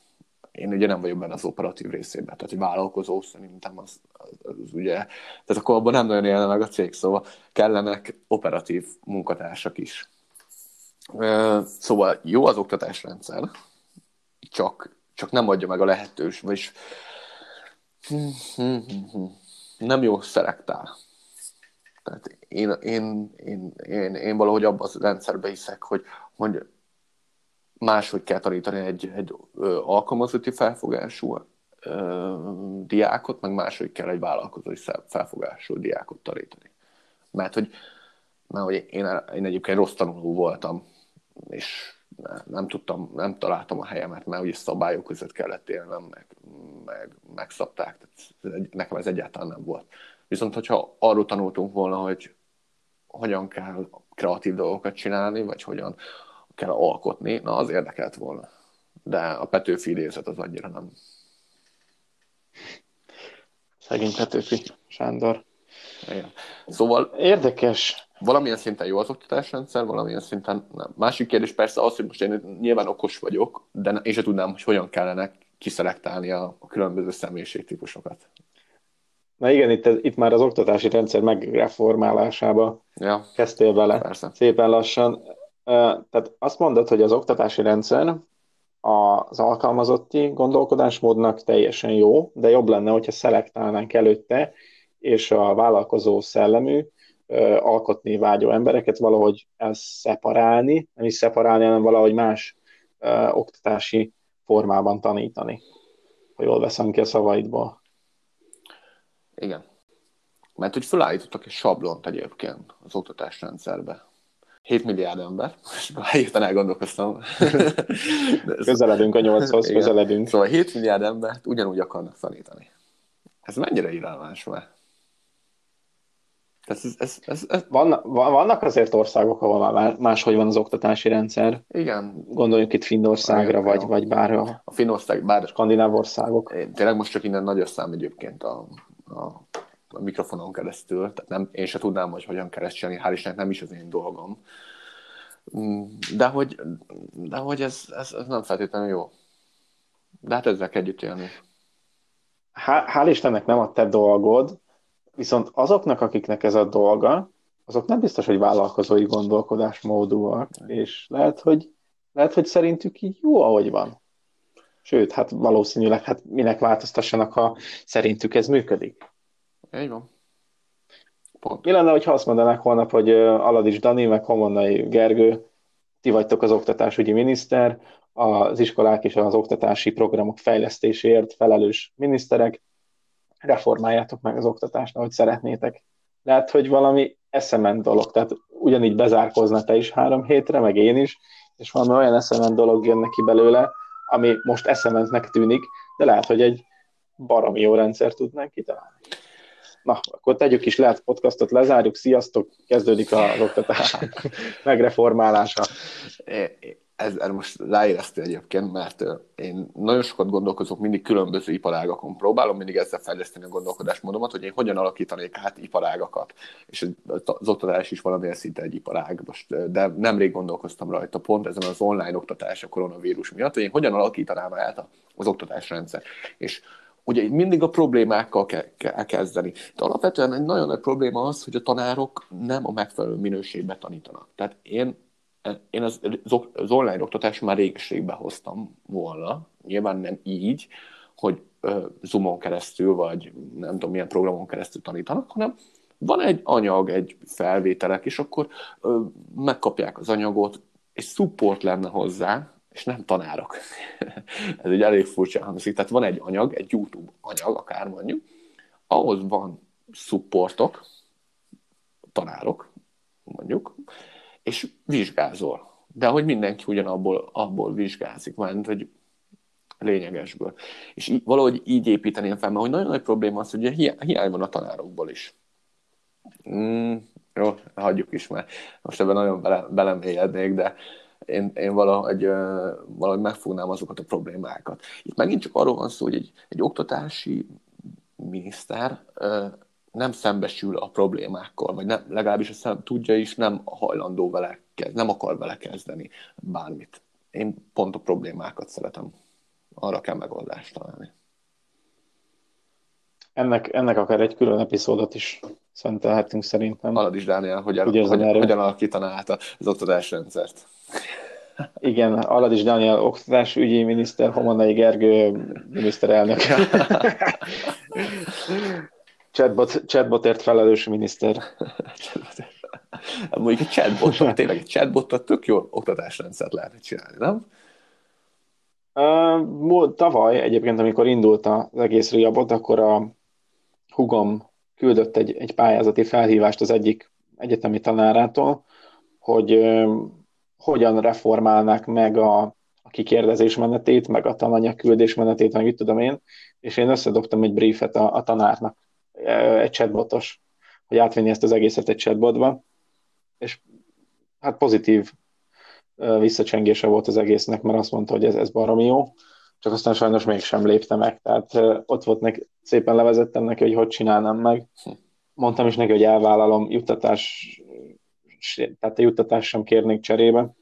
én ugye nem vagyok benne az operatív részében, tehát hogy vállalkozó szerintem az, az, az ugye, tehát akkor abban nem nagyon élne meg a cég, szóval kellenek operatív munkatársak is. Szóval jó az oktatásrendszer, csak, csak nem adja meg a lehetős, vagyis nem jó szelektál. Tehát én, én, én, én, én valahogy abban a rendszerbe hiszek, hogy, hogy máshogy kell tanítani egy, egy alkalmazotti felfogású ö, diákot, meg máshogy kell egy vállalkozói felfogású diákot tanítani. Mert hogy, mert hogy én, én egyébként rossz tanuló voltam, és ne- nem tudtam, nem találtam a helyemet, mert ugye szabályok között kellett élnem, meg, meg megszabták, tehát nekem ez egyáltalán nem volt. Viszont, hogyha arról tanultunk volna, hogy hogyan kell kreatív dolgokat csinálni, vagy hogyan kell alkotni, na az érdekelt volna. De a Petőfi idézet az annyira nem.
Szegény Petőfi Sándor.
Igen. Szóval
Érdekes.
valamilyen szinten jó az oktatásrendszer, valamilyen szinten nem. Másik kérdés persze az, hogy most én nyilván okos vagyok, de én sem tudnám, hogy hogyan kellene kiszelektálni a, a különböző személyiségtípusokat.
Na igen, itt, itt már az oktatási rendszer megreformálásába
Ja,
kezdtél bele.
persze.
Szépen lassan. Tehát azt mondod, hogy az oktatási rendszer az alkalmazotti gondolkodásmódnak teljesen jó, de jobb lenne, hogyha szelektálnánk előtte, és a vállalkozó szellemű, alkotni vágyó embereket valahogy elszeparálni, nem is szeparálni, hanem valahogy más oktatási formában tanítani. Ha jól veszem ki a szavaidból.
Igen. Mert hogy felállítottak egy sablont egyébként az oktatásrendszerbe. 7 milliárd ember, és hirtelen elgondolkoztam.
Közeledünk a nyolchoz, közeledünk.
Szóval 7 milliárd embert ugyanúgy akarnak tanítani. Ez mennyire irányos már? Ez, ez, ez, ez, ez,
Vannak, vannak azért országok, ahol már máshogy van az oktatási rendszer.
igen,
Gondoljunk itt Finnországra,
Igen,
vagy,
jó.
vagy bárhol.
a Finország, bár
Skandináv országok.
én tényleg most csak innen nagy a szám egyébként a, a, a mikrofonon keresztül, tehát nem, én se tudnám, hogy hogyan csinálni, hál' Istennek nem is az én dolgom. Mm, De hogy, de hogy ez, ez, ez nem feltétlenül jó. De hát ezzel együtt élni.
Há- Hál' Istennek nem a te dolgod, viszont azoknak, akiknek ez a dolga, azok nem biztos, hogy vállalkozói gondolkodásmódúak, és lehet, hogy, lehet, hogy szerintük így jó, ahogy van. Sőt, hát valószínűleg, hát minek változtassanak, ha szerintük ez működik.
Így van. Pont.
Mi lenne, hogyha azt mondanák holnap, hogy Aladis Dani, meg Homonnai Gergő, ti vagytok az oktatásügyi miniszter, az iskolák és az oktatási programok fejlesztéséért felelős miniszterek, reformáljátok meg az oktatást, ahogy szeretnétek. Lehet, hogy valami eszement dolog, tehát ugyanígy bezárkozna te is három hétre, meg én is, és valami olyan eszement dolog jön neki belőle, ami most eszementnek tűnik, de lehet, hogy egy baromi jó rendszer tudnánk kitalálni. Na, akkor tegyük is le a podcastot, lezárjuk, sziasztok, kezdődik az oktatás megreformálása.
Ez, ez most ráéreztél egyébként, mert én nagyon sokat gondolkozok mindig különböző iparágakon. Próbálom mindig ezzel fejleszteni a gondolkodásmódomat, hogy én hogyan alakítanék át iparágakat. És az oktatás is valamilyen szinte egy iparág, most, de nemrég gondolkoztam rajta pont ezen az online oktatás a koronavírus miatt, hogy én hogyan alakítanám át az oktatásrendszer. És ugye mindig a problémákkal kell, kezdeni. De alapvetően egy nagyon nagy probléma az, hogy a tanárok nem a megfelelő minőségben tanítanak. Tehát én én az, az online oktatást már régeségbe hoztam volna, nyilván nem így, hogy Zoomon keresztül, vagy nem tudom milyen programon keresztül tanítanak, hanem van egy anyag, egy felvételek, és akkor ö, megkapják az anyagot, és support lenne hozzá, és nem tanárok. Ez egy elég furcsa hangzik. Tehát van egy anyag, egy YouTube anyag, akár mondjuk, ahhoz van supportok, tanárok, mondjuk, és vizsgázol. De hogy mindenki ugyanabból abból vizsgázik, mert hogy lényegesből. És í- valahogy így építeném fel, mert hogy nagyon nagy probléma az, hogy hi- hiány van a tanárokból is. Mm, jó, hagyjuk is, mert most ebben nagyon bele, belemélyednék, de én, én valahogy, valahogy megfognám azokat a problémákat. Itt megint csak arról van szó, hogy egy, egy oktatási miniszter nem szembesül a problémákkal, vagy nem, legalábbis azt tudja is, nem hajlandó vele kezd, nem akar vele kezdeni bármit. Én pont a problémákat szeretem. Arra kell megoldást találni.
Ennek, ennek akár egy külön epizódot is szentelhetünk szerintem.
is, Dániel, hogyan, Ugye hogyan, hogyan alakítaná át az oktatásrendszert.
Igen, Aladis Dániel oktatásügyi miniszter, Homonai Gergő miniszterelnök. Chatbot, chatbotért felelős miniszter.
Mondjuk egy chatbot, tényleg egy chatbottal tök jó oktatásrendszert lehet csinálni, nem?
Uh, tavaly egyébként, amikor indult az egész riabot, akkor a hugom küldött egy, egy pályázati felhívást az egyik egyetemi tanárától, hogy hogyan reformálnák meg a, a kikérdezés menetét, meg a tananyag küldés menetét, meg mit tudom én, és én összedobtam egy briefet a, a tanárnak egy chatbotos, hogy átvinni ezt az egészet egy chatbotba, és hát pozitív visszacsengése volt az egésznek, mert azt mondta, hogy ez, ez baromi jó, csak aztán sajnos mégsem lépte meg, tehát ott volt neki, szépen levezettem neki, hogy hogy csinálnám meg. Mondtam is neki, hogy elvállalom juttatás, tehát a juttatás sem kérnék cserébe,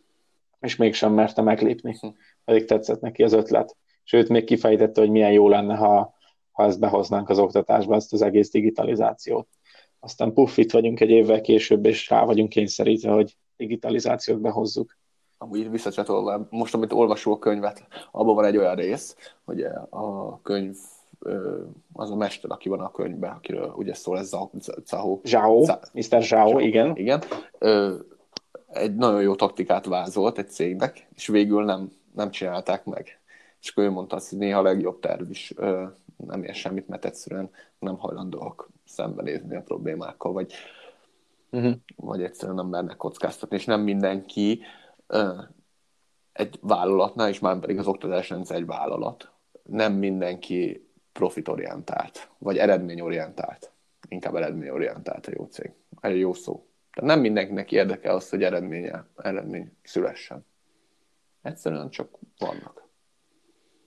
és mégsem merte meglépni, pedig tetszett neki az ötlet. Sőt, még kifejtette, hogy milyen jó lenne, ha ha ezt behoznánk az oktatásba, ezt az egész digitalizációt. Aztán puff, itt vagyunk egy évvel később, és rá vagyunk kényszerítve, hogy digitalizációt behozzuk.
Amúgy visszacsatolva, most amit olvasó a könyvet, abban van egy olyan rész, hogy a könyv az a mester, aki van a könyvben, akiről ugye szól, ez Zhao.
Zhao, Mr. Zhao, igen.
Igen. Egy nagyon jó taktikát vázolt egy cégnek, és végül nem, nem csinálták meg. És akkor ő mondta azt, hogy néha a legjobb terv is nem ér semmit, mert egyszerűen nem hajlandóak szembenézni a problémákkal, vagy, uh-huh. vagy egyszerűen nem mernek kockáztatni, és nem mindenki uh, egy vállalatnál, és már pedig az oktatás rendszer egy vállalat, nem mindenki profitorientált, vagy eredményorientált. Inkább eredményorientált a jó cég. Egy jó szó. Tehát nem mindenkinek érdekel az, hogy eredménye, eredmény szülessen. Egyszerűen csak vannak.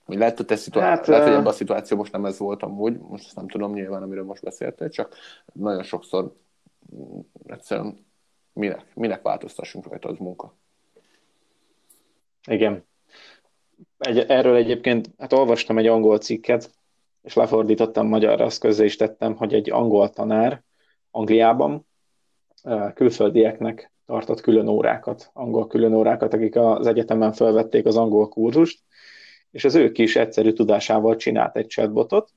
Hogy lehet, hogy, te szituá- hát, lehet, hogy ebben a szituáció most nem ez volt amúgy, most ezt nem tudom nyilván, amiről most beszéltél, csak nagyon sokszor mm, egyszerűen minek, minek változtassunk rajta, az munka.
Igen. Egy, erről egyébként, hát olvastam egy angol cikket, és lefordítottam magyarra, azt közé is tettem, hogy egy angol tanár Angliában külföldieknek tartott külön órákat, angol külön órákat, akik az egyetemen felvették az angol kurzust, és az ő kis egyszerű tudásával csinált egy chatbotot,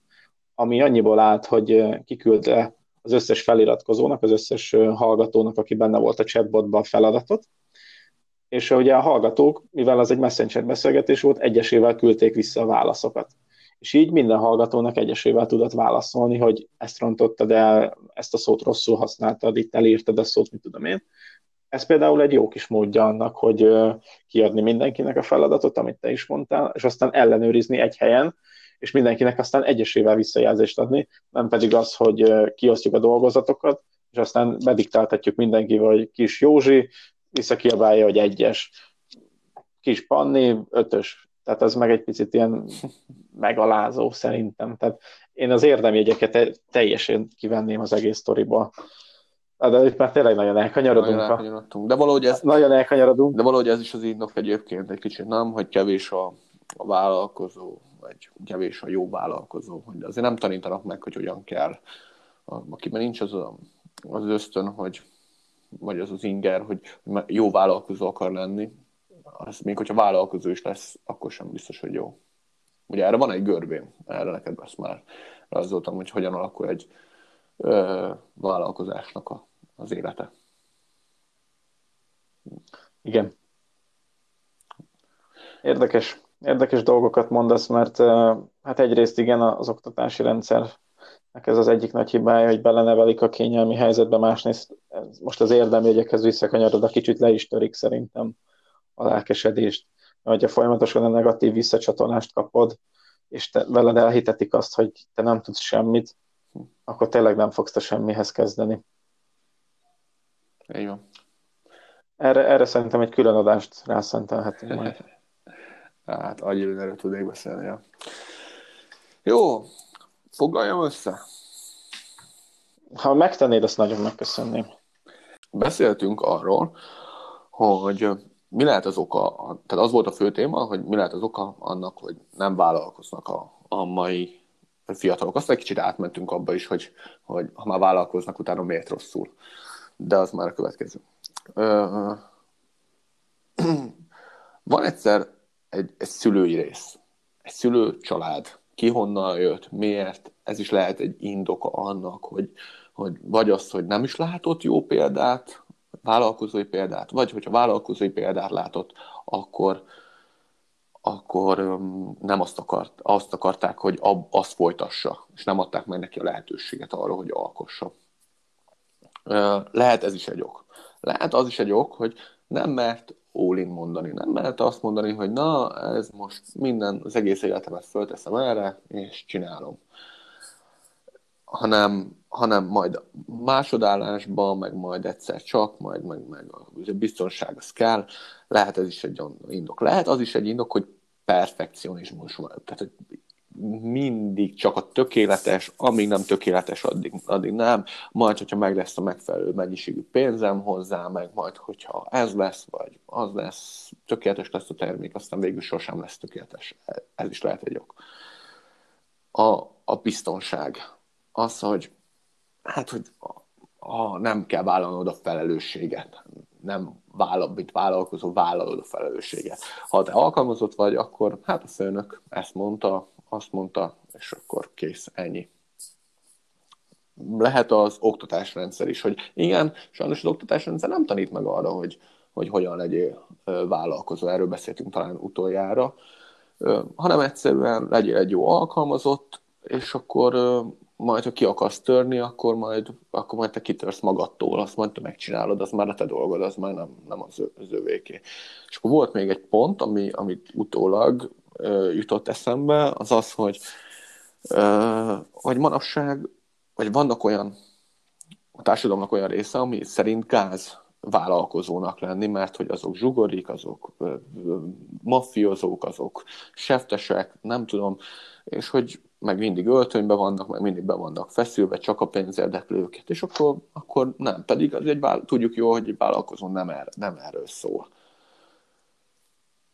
ami annyiból állt, hogy kiküldte az összes feliratkozónak, az összes hallgatónak, aki benne volt a chatbotban feladatot, és ugye a hallgatók, mivel az egy messenger beszélgetés volt, egyesével küldték vissza a válaszokat. És így minden hallgatónak egyesével tudott válaszolni, hogy ezt rontottad el, ezt a szót rosszul használtad, itt elírtad a szót, mit tudom én. Ez például egy jó kis módja annak, hogy kiadni mindenkinek a feladatot, amit te is mondtál, és aztán ellenőrizni egy helyen, és mindenkinek aztán egyesével visszajelzést adni, nem pedig az, hogy kiosztjuk a dolgozatokat, és aztán bediktáltatjuk mindenkivel, hogy kis Józsi visszakiabálja, hogy egyes. kis panni, ötös. Tehát ez meg egy picit ilyen megalázó szerintem. Tehát én az érdemjegyeket teljesen kivenném az egész sztoriból. De itt már tényleg nagyon elkanyarodunk. Nagyon
elkanyarodtunk. De valahogy ez,
nagyon elkanyarodunk.
De valahogy ez is az indok egyébként egy kicsit, nem? Hogy kevés a, a vállalkozó, vagy kevés a jó vállalkozó. Hogy azért nem tanítanak meg, hogy hogyan kell. Akiben nincs az az ösztön, hogy vagy az az inger, hogy jó vállalkozó akar lenni, az még hogyha vállalkozó is lesz, akkor sem biztos, hogy jó. Ugye erre van egy görbém, erre neked ezt már rajzoltam, hogy hogyan alakul egy ö, vállalkozásnak a, az élete.
Igen. Érdekes, érdekes dolgokat mondasz, mert hát egyrészt igen, az oktatási rendszer ez az egyik nagy hibája, hogy belenevelik a kényelmi helyzetbe, másrészt most az érdemjegyekhez visszakanyarod, a kicsit le is törik szerintem a lelkesedést. Mert ha folyamatosan a negatív visszacsatolást kapod, és te, veled elhitetik azt, hogy te nem tudsz semmit, akkor tényleg nem fogsz te semmihez kezdeni.
Így van.
Erre, erre szerintem egy külön adást rászentelhetünk majd.
hát, agyilőn erről tudnék beszélni, ja. Jó, foglaljam össze?
Ha megtennéd, azt nagyon megköszönném.
Beszéltünk arról, hogy mi lehet az oka, tehát az volt a fő téma, hogy mi lehet az oka annak, hogy nem vállalkoznak a, a mai fiatalok. Aztán egy kicsit átmentünk abba is, hogy, hogy ha már vállalkoznak, utána miért rosszul. De az már a következő. Ö, van egyszer egy, egy szülői rész. Egy szülő család. Ki honnan jött, miért. Ez is lehet egy indoka annak, hogy, hogy vagy az, hogy nem is látott jó példát, vállalkozói példát, vagy hogyha vállalkozói példát látott, akkor, akkor nem azt, akart, azt akarták, hogy ab, azt folytassa, és nem adták meg neki a lehetőséget arra, hogy alkossa. Lehet ez is egy ok. Lehet az is egy ok, hogy nem mert all mondani, nem mert azt mondani, hogy na, ez most minden, az egész életemet fölteszem erre, és csinálom hanem, hanem majd másodállásban, meg majd egyszer csak, majd meg, meg a biztonság az kell. Lehet ez is egy indok. Lehet az is egy indok, hogy perfekcionizmus van. Tehát, hogy mindig csak a tökéletes, amíg nem tökéletes, addig, addig nem. Majd, hogyha meg lesz a megfelelő mennyiségű pénzem hozzá, meg majd, hogyha ez lesz, vagy az lesz, tökéletes lesz a termék, aztán végül sosem lesz tökéletes. Ez is lehet egy ok. A, a biztonság az, hogy hát, hogy ha nem kell vállalnod a felelősséget, nem vállal, mint vállalkozó, vállalod a felelősséget. Ha te alkalmazott vagy, akkor hát a főnök ezt mondta, azt mondta, és akkor kész, ennyi. Lehet az oktatásrendszer is, hogy igen, sajnos az oktatásrendszer nem tanít meg arra, hogy, hogy hogyan legyél vállalkozó, erről beszéltünk talán utoljára, hanem egyszerűen legyél egy jó alkalmazott, és akkor majd ha ki akarsz törni, akkor majd, akkor majd te kitörsz magadtól, azt majd te megcsinálod, az már a te dolgod, az már nem, nem az, az övéké. És akkor volt még egy pont, ami, amit utólag jutott eszembe, az az, hogy, hogy manapság, vagy vannak olyan, a társadalomnak olyan része, ami szerint gáz vállalkozónak lenni, mert hogy azok zsugorik, azok mafiózók, azok seftesek, nem tudom, és hogy meg mindig öltönyben vannak, meg mindig be vannak feszülve, csak a pénz érdekli őket, és akkor, akkor nem, pedig az egy, tudjuk jól, hogy egy vállalkozó nem, er, nem erről szól.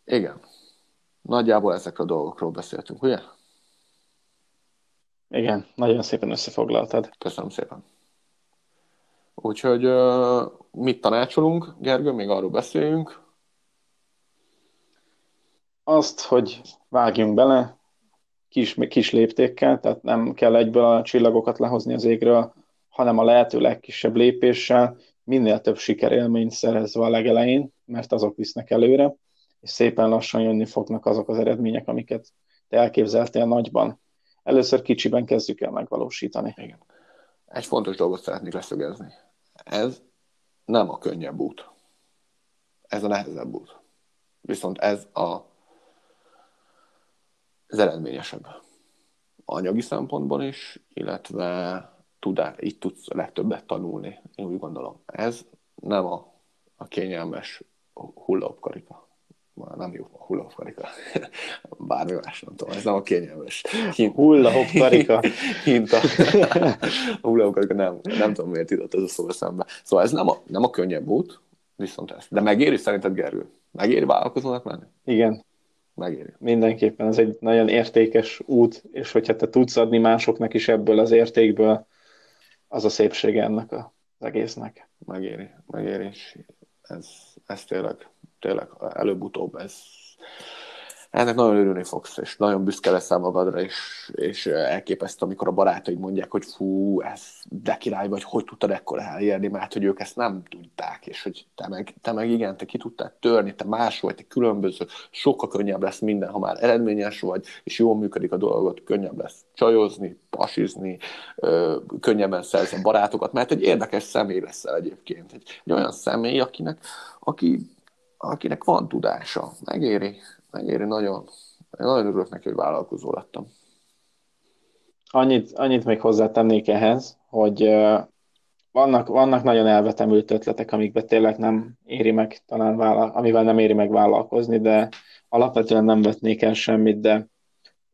Igen. Nagyjából ezekről a dolgokról beszéltünk, ugye?
Igen, nagyon szépen összefoglaltad.
Köszönöm szépen. Úgyhogy mit tanácsolunk, Gergő, még arról beszéljünk?
Azt, hogy vágjunk bele, kis, kis léptékkel, tehát nem kell egyből a csillagokat lehozni az égről, hanem a lehető legkisebb lépéssel, minél több sikerélményt szerezve a legelején, mert azok visznek előre, és szépen lassan jönni fognak azok az eredmények, amiket te elképzeltél nagyban. Először kicsiben kezdjük el megvalósítani.
Igen. Egy fontos dolgot szeretnék leszögezni. Ez nem a könnyebb út. Ez a nehezebb út. Viszont ez a ez eredményesebb. Anyagi szempontból is, illetve tudás, így tudsz a legtöbbet tanulni, én úgy gondolom. Ez nem a, a kényelmes hullapkarika. Már nem jó a hullahopkarika. Bármi más, nem tudom, ez nem a kényelmes.
Hullahopkarika.
Hint a, a hullahopkarika nem, nem tudom miért jutott ez a szó eszembe. Szóval ez nem a, nem a könnyebb út, viszont ez. De megéri szerinted, Gergő? Megéri vállalkozónak menni?
Igen,
Megéri.
mindenképpen ez egy nagyon értékes út, és hogyha te tudsz adni másoknak is ebből az értékből, az a szépsége ennek az egésznek.
Megéri, megéri, ez, ez tényleg, tényleg előbb-utóbb ez, ennek nagyon örülni fogsz, és nagyon büszke leszel magadra, és, és elképesztő, amikor a barátaid mondják, hogy fú, ez de király vagy, hogy tudtad ekkora elérni, mert hogy ők ezt nem tudták, és hogy te meg, te meg igen, te ki tudtál törni, te más vagy, te különböző, sokkal könnyebb lesz minden, ha már eredményes vagy, és jól működik a dolgot, könnyebb lesz csajozni, pasizni, könnyebben szerzni barátokat, mert egy érdekes személy leszel egyébként, egy, egy olyan személy, akinek, aki, akinek van tudása, megéri, megéri nagyon. Én nagyon örülök neki, hogy vállalkozó lettem.
Annyit, annyit még hozzátennék ehhez, hogy vannak, vannak nagyon elvetemült ötletek, amikben tényleg nem éri meg, talán vállal, amivel nem éri meg vállalkozni, de alapvetően nem vetnék el semmit, de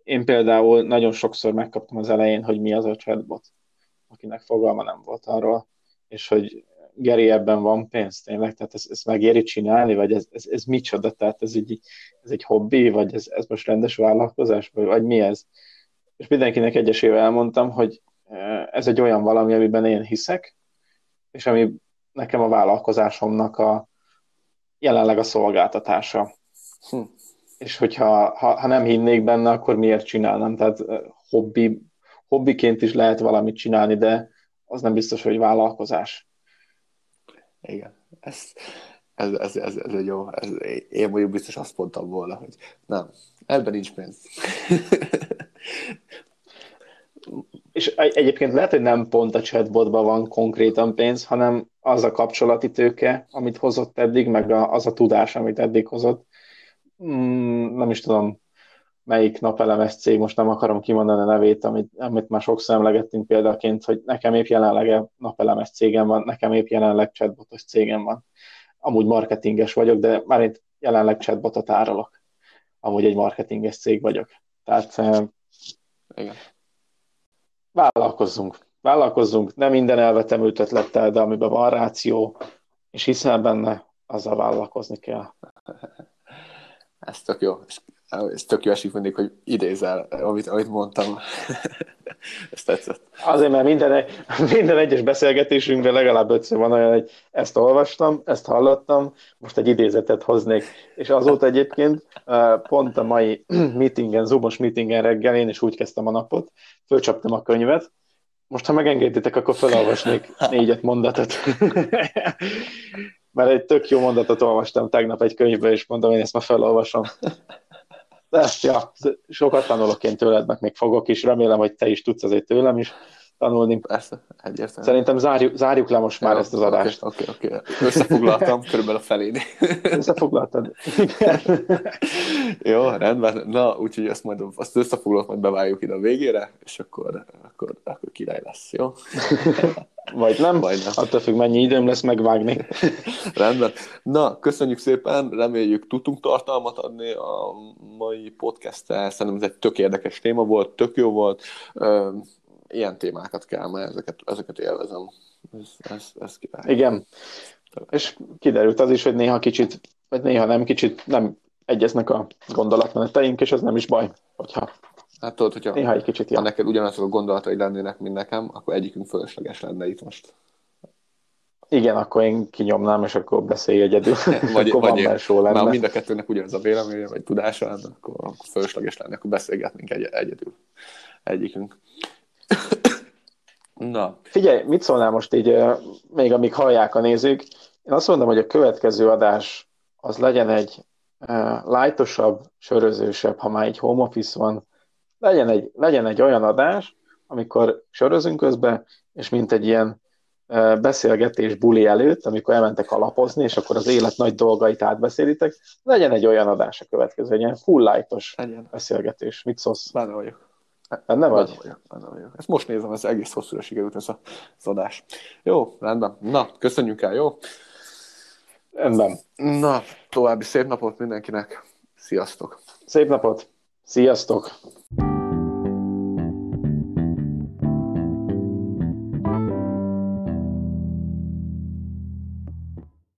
én például nagyon sokszor megkaptam az elején, hogy mi az a chatbot, akinek fogalma nem volt arról, és hogy Geri, ebben van pénz tényleg, tehát ezt, ezt megéri csinálni, vagy ez, ez, ez micsoda, tehát ez egy, ez egy hobbi, vagy ez, ez most rendes vállalkozás, vagy, vagy mi ez? És mindenkinek egyesével elmondtam, hogy ez egy olyan valami, amiben én hiszek, és ami nekem a vállalkozásomnak a jelenleg a szolgáltatása. Hm. És hogyha ha, ha nem hinnék benne, akkor miért csinálnám? Tehát hobbi, hobbiként is lehet valamit csinálni, de az nem biztos, hogy vállalkozás.
Igen, ez, ez, ez, ez, ez egy jó, ez, én mondjuk biztos azt mondtam volna, hogy nem, ebben nincs pénz.
És egyébként lehet, hogy nem pont a chatbotban van konkrétan pénz, hanem az a kapcsolati tőke, amit hozott eddig, meg az a tudás, amit eddig hozott. Mm, nem is tudom, melyik napelemes cég, most nem akarom kimondani a nevét, amit, amit már sokszor emlegettünk példaként, hogy nekem épp jelenleg napelemes cégem van, nekem épp jelenleg chatbotos cégem van. Amúgy marketinges vagyok, de már itt jelenleg chatbotot árulok. Amúgy egy marketinges cég vagyok. Tehát
Igen.
vállalkozzunk. Vállalkozzunk, nem minden elvetemült ötlettel, de amiben van ráció, és hiszel benne, azzal vállalkozni kell.
Ez tök jó. Ez tök jó esik mindig, hogy idézel, amit, amit mondtam. ez tetszett.
Azért, mert minden, minden egyes beszélgetésünkben legalább ötször van olyan, hogy ezt olvastam, ezt hallottam, most egy idézetet hoznék. És azóta egyébként pont a mai meetingen, zoomos meetingen reggel én is úgy kezdtem a napot, fölcsaptam a könyvet, most, ha megengeditek, akkor felolvasnék négyet mondatot. Mert egy tök jó mondatot olvastam tegnap egy könyvbe, és mondom, én ezt ma felolvasom. De ja, sokat tanulok én tőled, meg még fogok is, remélem, hogy te is tudsz azért tőlem is tanulni.
Persze, egyértelmű.
Szerintem zárjuk, zárjuk le most már ja, ezt az adást.
Oké, okay, oké. Okay. Összefoglaltam, körülbelül a felén.
Összefoglaltad?
Jó, rendben. Na, úgyhogy ezt majd azt összefoglalok, majd beváljuk ide a végére, és akkor, akkor, akkor király lesz, jó?
Vagy nem, Vagy nem. attól függ, mennyi időm lesz megvágni.
Rendben. Na, köszönjük szépen, reméljük tudtunk tartalmat adni a mai podcast-tel. Szerintem ez egy tök érdekes téma volt, tök jó volt. Ilyen témákat kell, mert ezeket, ezeket élvezem. Ez, ez, ez király.
Igen. És kiderült az is, hogy néha kicsit, vagy néha nem kicsit nem egyeznek a gondolatmeneteink, és ez nem is baj, hogyha
Hát tudod, hogyha
Néha egy kicsit
ha neked ugyanazok a gondolatai lennének, mint nekem, akkor egyikünk fölösleges lenne itt most.
Igen, akkor én kinyomnám, és akkor beszélj egyedül.
Vagy, akkor vagy van lenne. Már mind a kettőnek ugyanaz a véleménye, vagy tudása lenne, akkor, akkor fölösleges lenne, akkor beszélgetnénk egy, egyedül. Egyikünk.
Na. Figyelj, mit szólnál most így, még amíg hallják a nézők? Én azt mondom, hogy a következő adás az legyen egy lightosabb, sörözősebb, ha már egy home office van, legyen egy, legyen egy olyan adás, amikor sörözünk közben, és mint egy ilyen beszélgetés buli előtt, amikor elmentek alapozni, és akkor az élet nagy dolgait átbeszélitek, legyen egy olyan adás a következő, egy ilyen full lightos beszélgetés. Mit szólsz?
Benne vagyok.
Benne vagy? Benne
vagyok, vagyok. Ezt most nézem, ez egész hosszúra sikerült ez az adás. Jó, rendben. Na, köszönjük el, jó?
Rendben.
Na, további szép napot mindenkinek. Sziasztok!
Szép napot! Sziasztok!